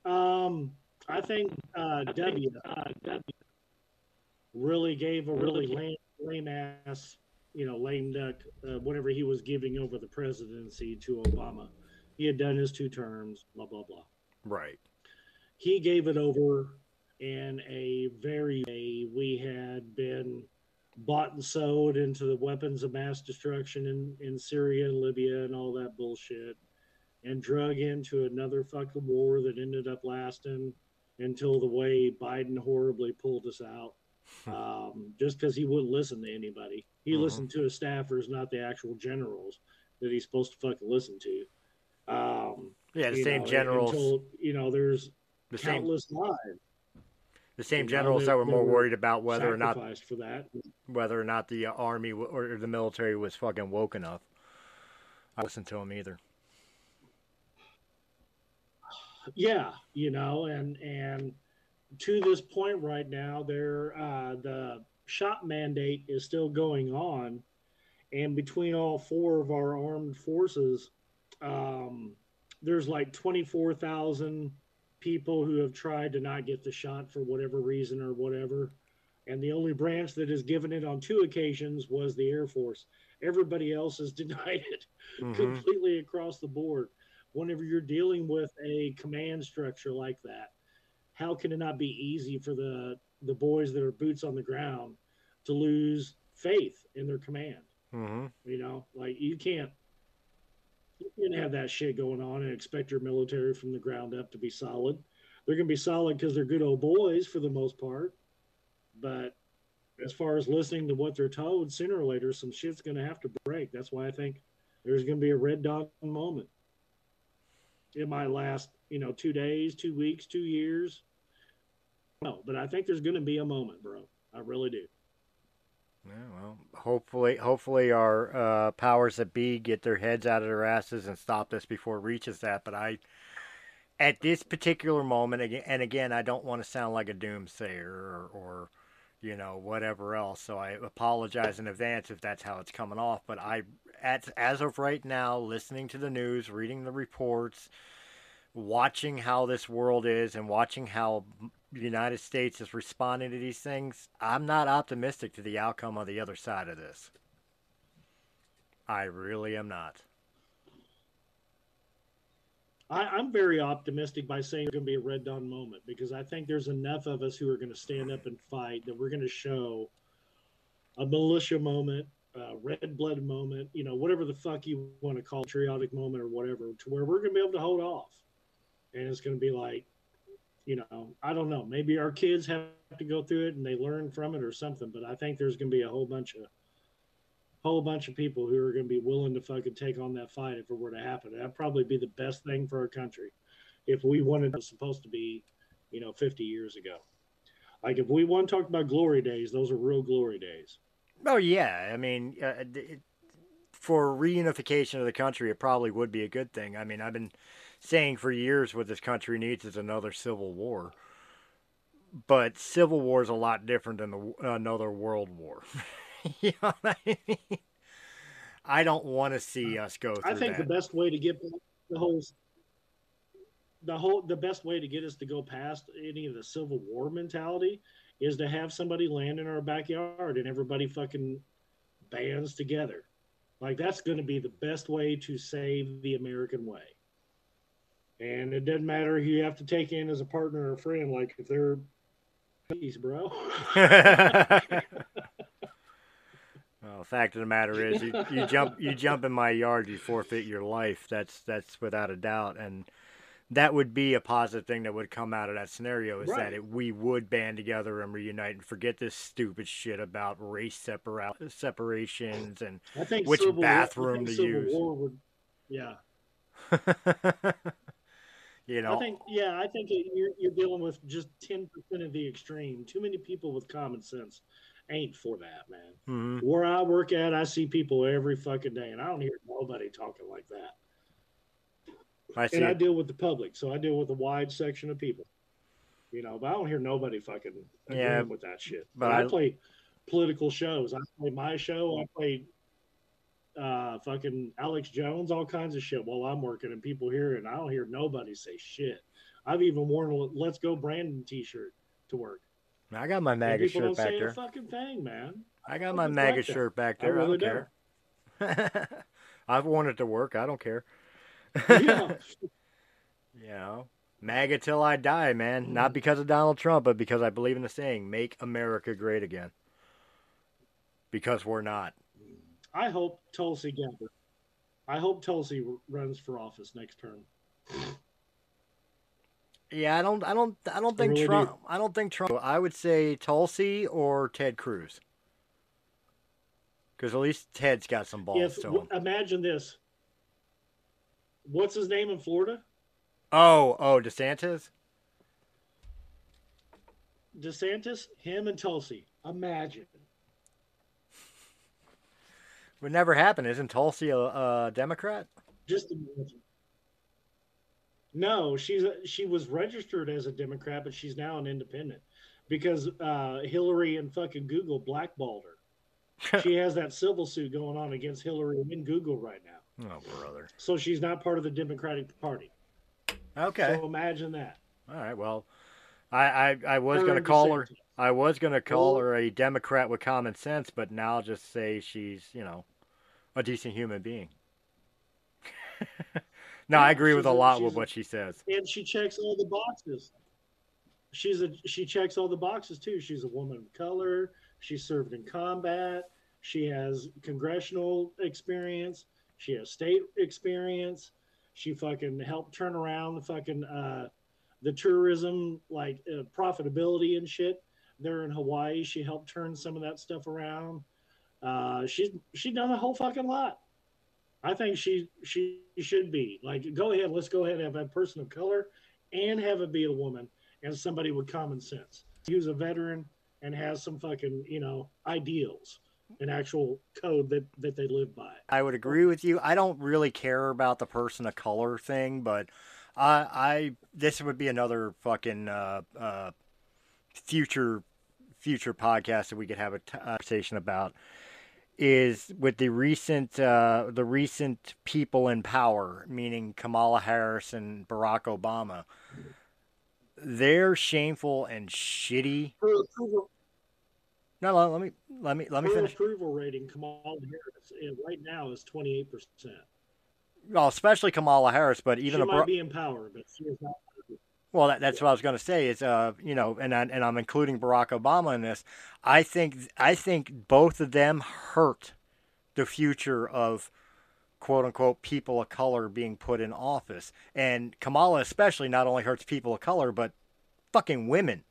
Um, I think uh, W. Really gave a really lame, lame ass you know, lame duck, uh, whatever he was giving over the presidency to Obama. He had done his two terms, blah, blah, blah. Right. He gave it over in a very, we had been bought and sold into the weapons of mass destruction in, in Syria and Libya and all that bullshit, and drug into another fucking war that ended up lasting until the way Biden horribly pulled us out um, just because he wouldn't listen to anybody. He uh-huh. listened to his staffers, not the actual generals that he's supposed to fucking listen to. Um, yeah, the same know, generals. Until, you know, there's the countless same, lives. The same generals know, that, that, were more were worried about whether or not for that, whether or not the army or the military was fucking woke enough. I listened to him either. [SIGHS] Yeah, you know, and and to this point right now, there uh, the shot mandate is still going on, and between all four of our armed forces, um, there's like twenty four thousand people who have tried to not get the shot for whatever reason or whatever. And the only branch that has given it on two occasions was the Air Force. Everybody else has [LAUGHS] denied it Mhm. completely across the board. Whenever you're dealing with a command structure like that, how can it not be easy for the the boys that are boots on the ground to lose faith in their command? Mhm. You know, like you can't you can't have that shit going on and expect your military from the ground up to be solid. They're going to be solid because they're good old boys for the most part, but as far as listening to what they're told, sooner or later some shit's going to have to break. That's why I think there's going to be a red dawn moment. It might last, you know, two days, two weeks, two years. No, but I think there's going to be a moment, bro. I really do. Yeah, well, hopefully, hopefully our uh, powers that be get their heads out of their asses and stop this before it reaches that. But I, at this particular moment, and again, I don't want to sound like a doomsayer or, or, you know, whatever else. So I apologize in advance if that's how it's coming off. But I, at as of right now, listening to the news, reading the reports, watching how this world is, and watching how the United States is responding to these things, I'm not optimistic to the outcome on the other side of this. I really am not. I, I'm very optimistic by saying it's going to be a red dawn moment because I think there's enough of us who are going to stand up and fight that we're going to show a militia moment, a red blood moment, you know, whatever the fuck you want to call it, patriotic moment or whatever, to where we're going to be able to hold off. And it's going to be like, you know, I don't know. Maybe our kids have to go through it and they learn from it or something. But I think there's going to be a whole bunch of whole bunch of people who are going to be willing to fucking take on that fight if it were to happen. That'd probably be the best thing for our country if we wanted it supposed to be, you know, 50 years ago. Like if we want to talk about glory days, those are real glory days. Oh yeah, I mean, uh, it, for reunification of the country, it probably would be a good thing. I mean, I've been saying for years what this country needs is another civil war. But civil war is a lot different than the, another world war. [LAUGHS] you know what I mean? I don't want to see us go through I think that. the best way to get the whole the whole the best way to get us to go past any of the civil war mentality is to have somebody land in our backyard and everybody fucking bands together. Like that's going to be the best way to save the American way. And it doesn't matter who you have to take in as a partner or a friend. Like if they're peace, bro. [LAUGHS] well, fact of the matter is, you, you jump you jump in my yard, you forfeit your life. That's that's without a doubt, and that would be a positive thing that would come out of that scenario is Right. that it, we would band together and reunite and forget this stupid shit about race separa- separations and Which Civil War- bathroom think to use. War would, yeah. [LAUGHS] you know I think, yeah, I think it, you're, you're dealing with just 10% of the extreme. Too many people with common sense ain't for that, man. mhm. Where I work at, I see people every fucking day, and I don't hear nobody talking like that. I see And I deal with the public, so I deal with a wide section of people. You know, but I don't hear nobody fucking agreeing Yeah, with that shit. but I, I- play political shows. I play my show. I play uh, fucking Alex Jones, all kinds of shit while I'm working, and people hear it, and I don't hear nobody say shit. I've even worn a "Let's Go Brandon" T-shirt to work. I got my MAGA shirt don't back there. a fucking thing, man. I got I my MAGA like shirt back I there. I, really don't care. [LAUGHS] I've worn it to work. I don't care. Yeah. [LAUGHS] You know, MAGA till I die, man. Not mm-hmm. because of Donald Trump, but because I believe in the saying, make America great again. Because we're not. I hope Tulsi Gabbard. I hope Tulsi runs for office next term. Yeah, I don't I don't I don't think really do. Trump I don't think Trump I would say Tulsi or Ted Cruz. Cuz at least Ted's got some balls to him. imagine this, what's his name in Florida? Oh, oh, DeSantis? DeSantis, him, and Tulsi. Imagine. Would never happen. Isn't Tulsi a, a Democrat? Just imagine. No, she's a, she was registered as a Democrat, but she's now an independent because uh, Hillary and fucking Google blackballed her. [LAUGHS] she has that civil suit going on against Hillary and Google right now. Oh, brother. So she's not part of the Democratic Party. Okay. So imagine that. All right. Well, I I, I was gonna call her. I was gonna call Well- her a Democrat with common sense, but now I'll just say she's you know a decent human being. [LAUGHS] no, I agree with a a- lot she's with a- what she says. and she checks all the boxes. She's a she checks all the boxes too. She's a woman of color. She served in combat. She has congressional experience. She has state experience. She fucking helped turn around the fucking uh, the tourism like uh, profitability and shit there in Hawaii. She helped turn some of that stuff around. Uh, she's she's done a whole fucking lot. I think she she should be like go ahead. Let's go ahead and have a person of color and have it be a woman and somebody with common sense. Use a veteran and has some fucking you know ideals, an actual code that that they live by. I would agree with you. I don't really care about the person of color thing, but I, I this would be another fucking uh, uh, future future podcast that we could have a t- conversation about. Is with the recent uh, the recent people in power, meaning Kamala Harris and Barack Obama. They're shameful and shitty. Her approval, No, let me let me let me her finish. approval rating, Kamala Harris, eh, right now is twenty eight percent. Well, especially Kamala Harris, but She even a might Bar- be in power, but she is not. Well, that, that's what I was going to say. Is uh, you know, and I, and I'm including Barack Obama in this. I think I think both of them hurt the future of quote unquote people of color being put in office, and Kamala especially not only hurts people of color but fucking women.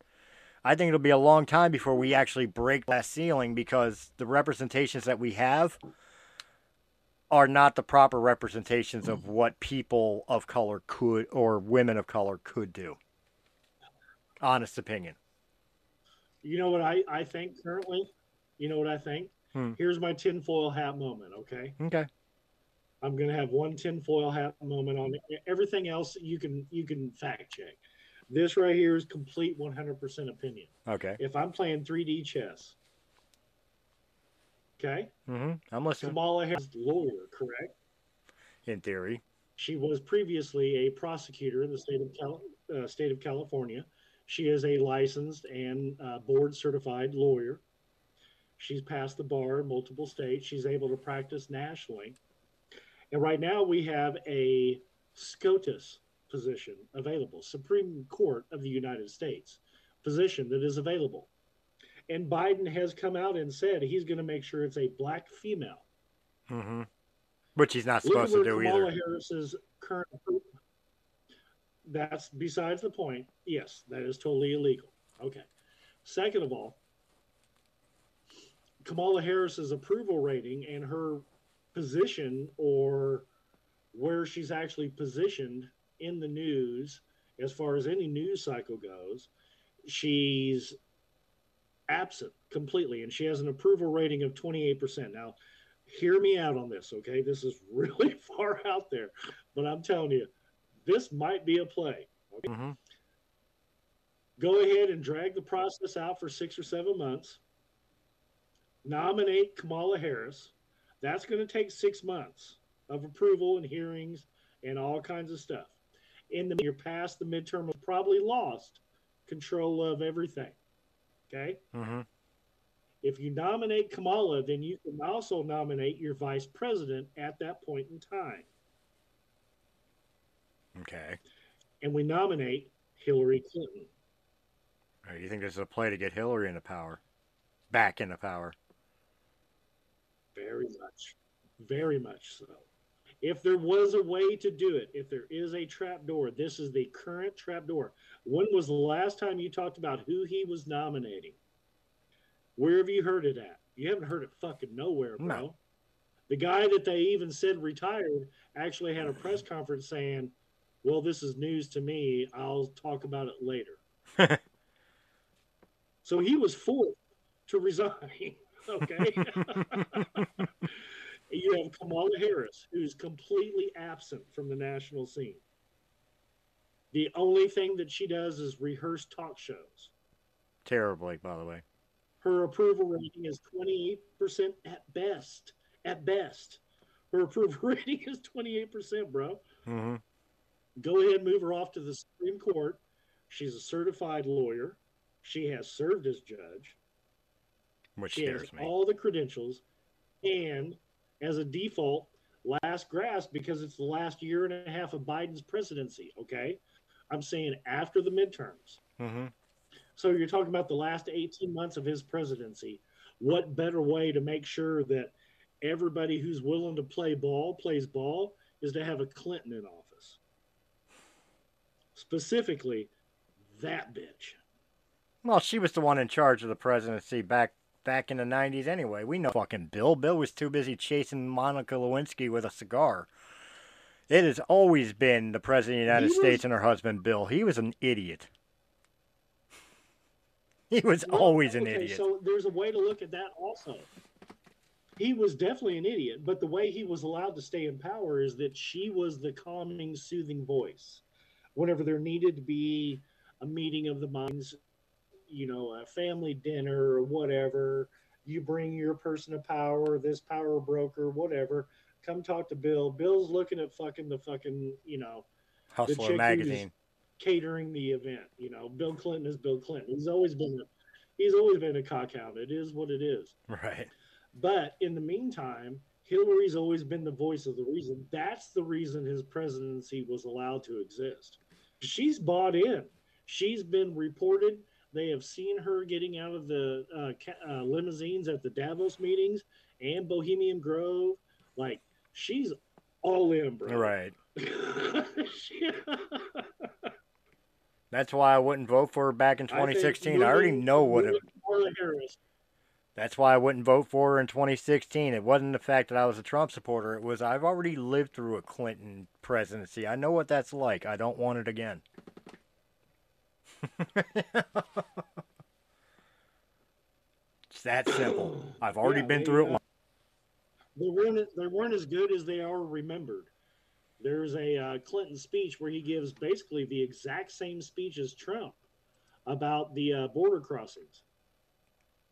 I think it'll be a long time before we actually break that ceiling because the representations that we have are not the proper representations of what people of color could or women of color could do. Honest opinion. You know what I, I think currently? You know what I think? Hmm. Here's my tinfoil hat moment, okay? Okay. I'm gonna have one tinfoil hat moment on it. everything else. You can you can fact check. This right here is complete 100% opinion. Okay. If I'm playing 3D chess, okay, Mm-hmm. I'm listening. Kamala Harris, lawyer, correct? In theory. She was previously a prosecutor in the state of Cal- uh, state of California. She is a licensed and uh, board certified lawyer. She's passed the bar in multiple states. She's able to practice nationally. And right now we have a SCOTUS position available, Supreme Court of the United States position that is available. And Biden has come out and said he's going to make sure it's a black female. hmm Which he's not supposed to do Kamala either. Harris's current. That's besides the point. Yes, that is totally illegal. Okay. Second of all, Kamala Harris's approval rating and her position or where she's actually positioned in the news as far as any news cycle goes, she's absent completely and she has an approval rating of 28%. Now, hear me out on this, okay? This is [LAUGHS] really far out there, but I'm telling you, this might be a play. Okay? hmm Go ahead and drag the process out for six or seven months. Nominate Kamala Harris. That's going to take six months of approval and hearings and all kinds of stuff. In the you're past the midterm, probably lost control of everything. Okay. hmm If you nominate Kamala, then you can also nominate your vice president at that point in time. Okay. And we nominate Hillary Clinton. All right, You think this is a play to get Hillary into power? Back into power. Very much. Very much so. If there was a way to do it, if there is a trap door, this is the current trap door. When was the last time you talked about who he was nominating? Where have you heard it at? You haven't heard it fucking nowhere, bro. No. The guy that they even said retired actually had a press conference saying, Well, this is news to me. I'll talk about it later. [LAUGHS] so he was forced to resign. [LAUGHS] Okay. [LAUGHS] you have Kamala Harris, who's completely absent from the national scene. The only thing that she does is rehearse talk shows. Terribly, by the way. Her approval rating is 28% at best. At best. Her approval [LAUGHS] rating is 28%, bro. Mm-hmm. Go ahead and move her off to the Supreme Court. She's a certified lawyer. She has served as judge. Which she has me. all the credentials. And as a default, last grasp because it's the last year and a half of Biden's presidency. Okay. I'm saying after the midterms. Mm-hmm. So you're talking about the last 18 months of his presidency. What better way to make sure that everybody who's willing to play ball plays ball is to have a Clinton in office? Specifically, that bitch. Well, she was the one in charge of the presidency back back in the '90s anyway. We know fucking Bill. Bill was too busy chasing Monica Lewinsky with a cigar. It has always been the president of the United He was- States and her husband Bill. He was an idiot. [LAUGHS] He was Well, always an okay, idiot. So there's a way to look at that also. He was definitely an idiot, but the way he was allowed to stay in power is that she was the calming, soothing voice. Whenever there needed to be a meeting of the minds, you know, a family dinner or whatever, you bring your person of power, this power broker, whatever, come talk to Bill. Bill's looking at fucking the fucking, you know, Hustler magazine. catering the event. You know, Bill Clinton is Bill Clinton. He's always been a, he's always been a cockhound. It is what it is. Right. But in the meantime, Hillary's always been the voice of the reason. That's the reason his presidency was allowed to exist. She's bought in. She's been reported. They have seen her getting out of the uh, ca- uh, limousines at the Davos meetings and Bohemian Grove. Like she's all in, bro. Right. [LAUGHS] [LAUGHS] That's why I wouldn't vote for her back in I think 2016. I, already know what it. That's why I wouldn't vote for her in 2016. It wasn't the fact that I was a Trump supporter. It was I've already lived through a Clinton presidency. I know what that's like. I don't want it again. [LAUGHS] it's that simple. I've already Yeah, been they, through it uh, once. They weren't they weren't as good as they are remembered. There's a uh, Clinton speech where he gives basically the exact same speech as Trump about the uh, border crossings.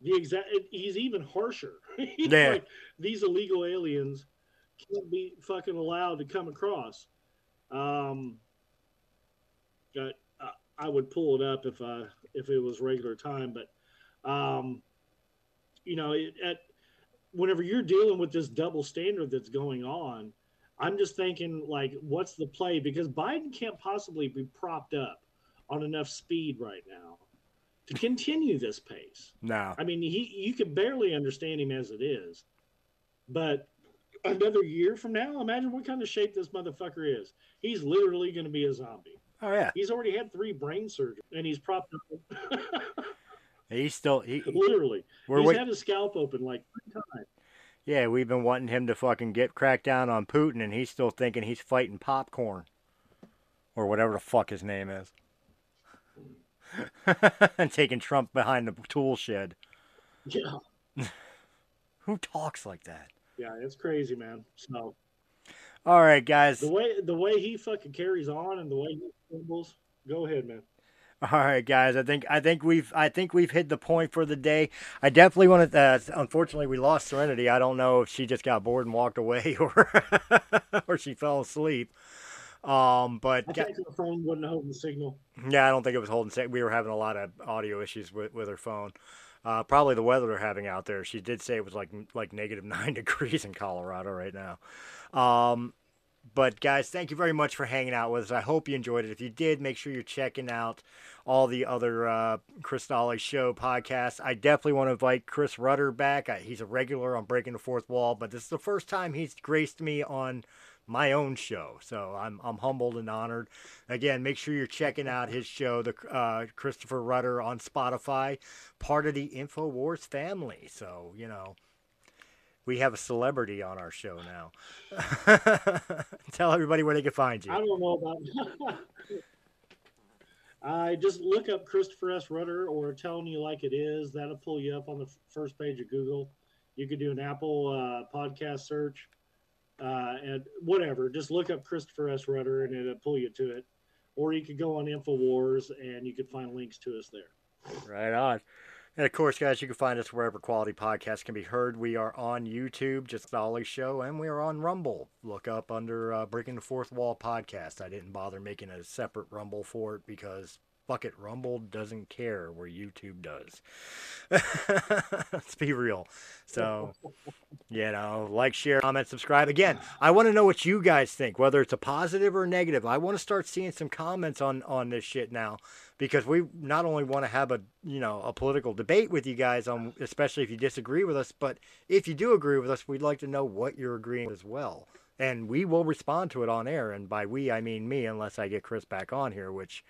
The exact he's even harsher. [LAUGHS] He's Yeah. like, these illegal aliens can't be fucking allowed to come across. Um, got, I would pull it up if uh if it was regular time, but um, you know, it, at whenever you're dealing with this double standard that's going on, I'm just thinking like, what's the play? Because Biden can't possibly be propped up on enough speed right now to continue this pace. No. I mean, he you can barely understand him as it is, but another year from now, imagine what kind of shape this motherfucker is. He's literally going to be a zombie. Oh yeah. He's already had three brain surgeries, and he's propped up. [LAUGHS] He's still he. literally, We're he's wait, had his scalp open like three times. yeah, we've been wanting him to fucking get cracked down on Putin, and he's still thinking he's fighting popcorn, or whatever the fuck his name is, and [LAUGHS] taking Trump behind the tool shed. Yeah, [LAUGHS] Who talks like that? yeah, it's crazy, man. So All right, guys. the way the way he fucking carries on and the way he symbols, go ahead, man. All right, guys. I think I think we've I think we've hit the point for the day. I definitely want to. Uh, unfortunately, we lost Serenity. I don't know if she just got bored and walked away, [LAUGHS] or or she fell asleep. Um, but I think her phone wasn't holding the signal. yeah, I don't think it was holding. We were having a lot of audio issues with with her phone. Uh, probably the weather they're having out there. She did say it was like like negative [LAUGHS] nine degrees in Colorado right now. Um, but guys, thank you very much for hanging out with us. I hope you enjoyed it. If you did, make sure you're checking out all the other uh, Chris Dolly Show podcasts. I definitely want to invite Chris Rudder back. I, he's a regular on Breaking the Fourth Wall, but this is the first time he's graced me on my own show. So I'm I'm humbled and honored. Again, make sure you're checking out his show, the uh, Christopher Rudder on Spotify, part of the Infowars family. So you know. We have a celebrity on our show now. [LAUGHS] Tell everybody where they can find you. I don't know about. [LAUGHS] I just look up Christopher S. Rudder or telling you like it is. That'll pull you up on the first page of Google. You could do an Apple uh, podcast search uh, and whatever. Just look up Christopher S. Rudder and it'll pull you to it. or you could go on Infowars and you could find links to us there. Right on. And of course, guys, you can find us wherever quality podcasts can be heard. We are on YouTube, just Dolly Show, and we are on Rumble. Look up under uh, Breaking the Fourth Wall podcast. I didn't bother making a separate Rumble for it because fuck it, Rumble doesn't care where YouTube does. [LAUGHS] Let's be real. So, [LAUGHS] you know, like, share, comment, subscribe. Again, I want to know what you guys think, whether it's a positive or negative. I want to start seeing some comments on on this shit now because we not only want to have a you know a political debate with you guys on especially if you disagree with us but if you do agree with us we'd like to know what you're agreeing with as well and we will respond to it on air and by we i mean me unless i get chris back on here which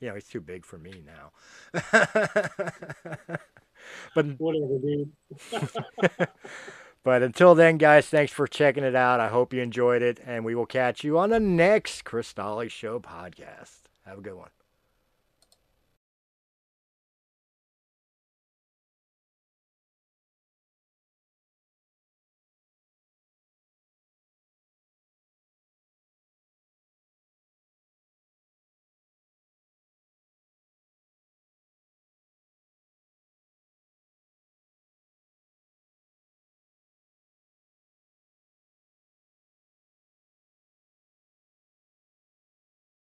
you know he's too big for me now. [LAUGHS] But Whatever, dude. [LAUGHS] but until then guys thanks for checking it out. I hope you enjoyed it and we will catch you on the next chris dolly show podcast. Have a good one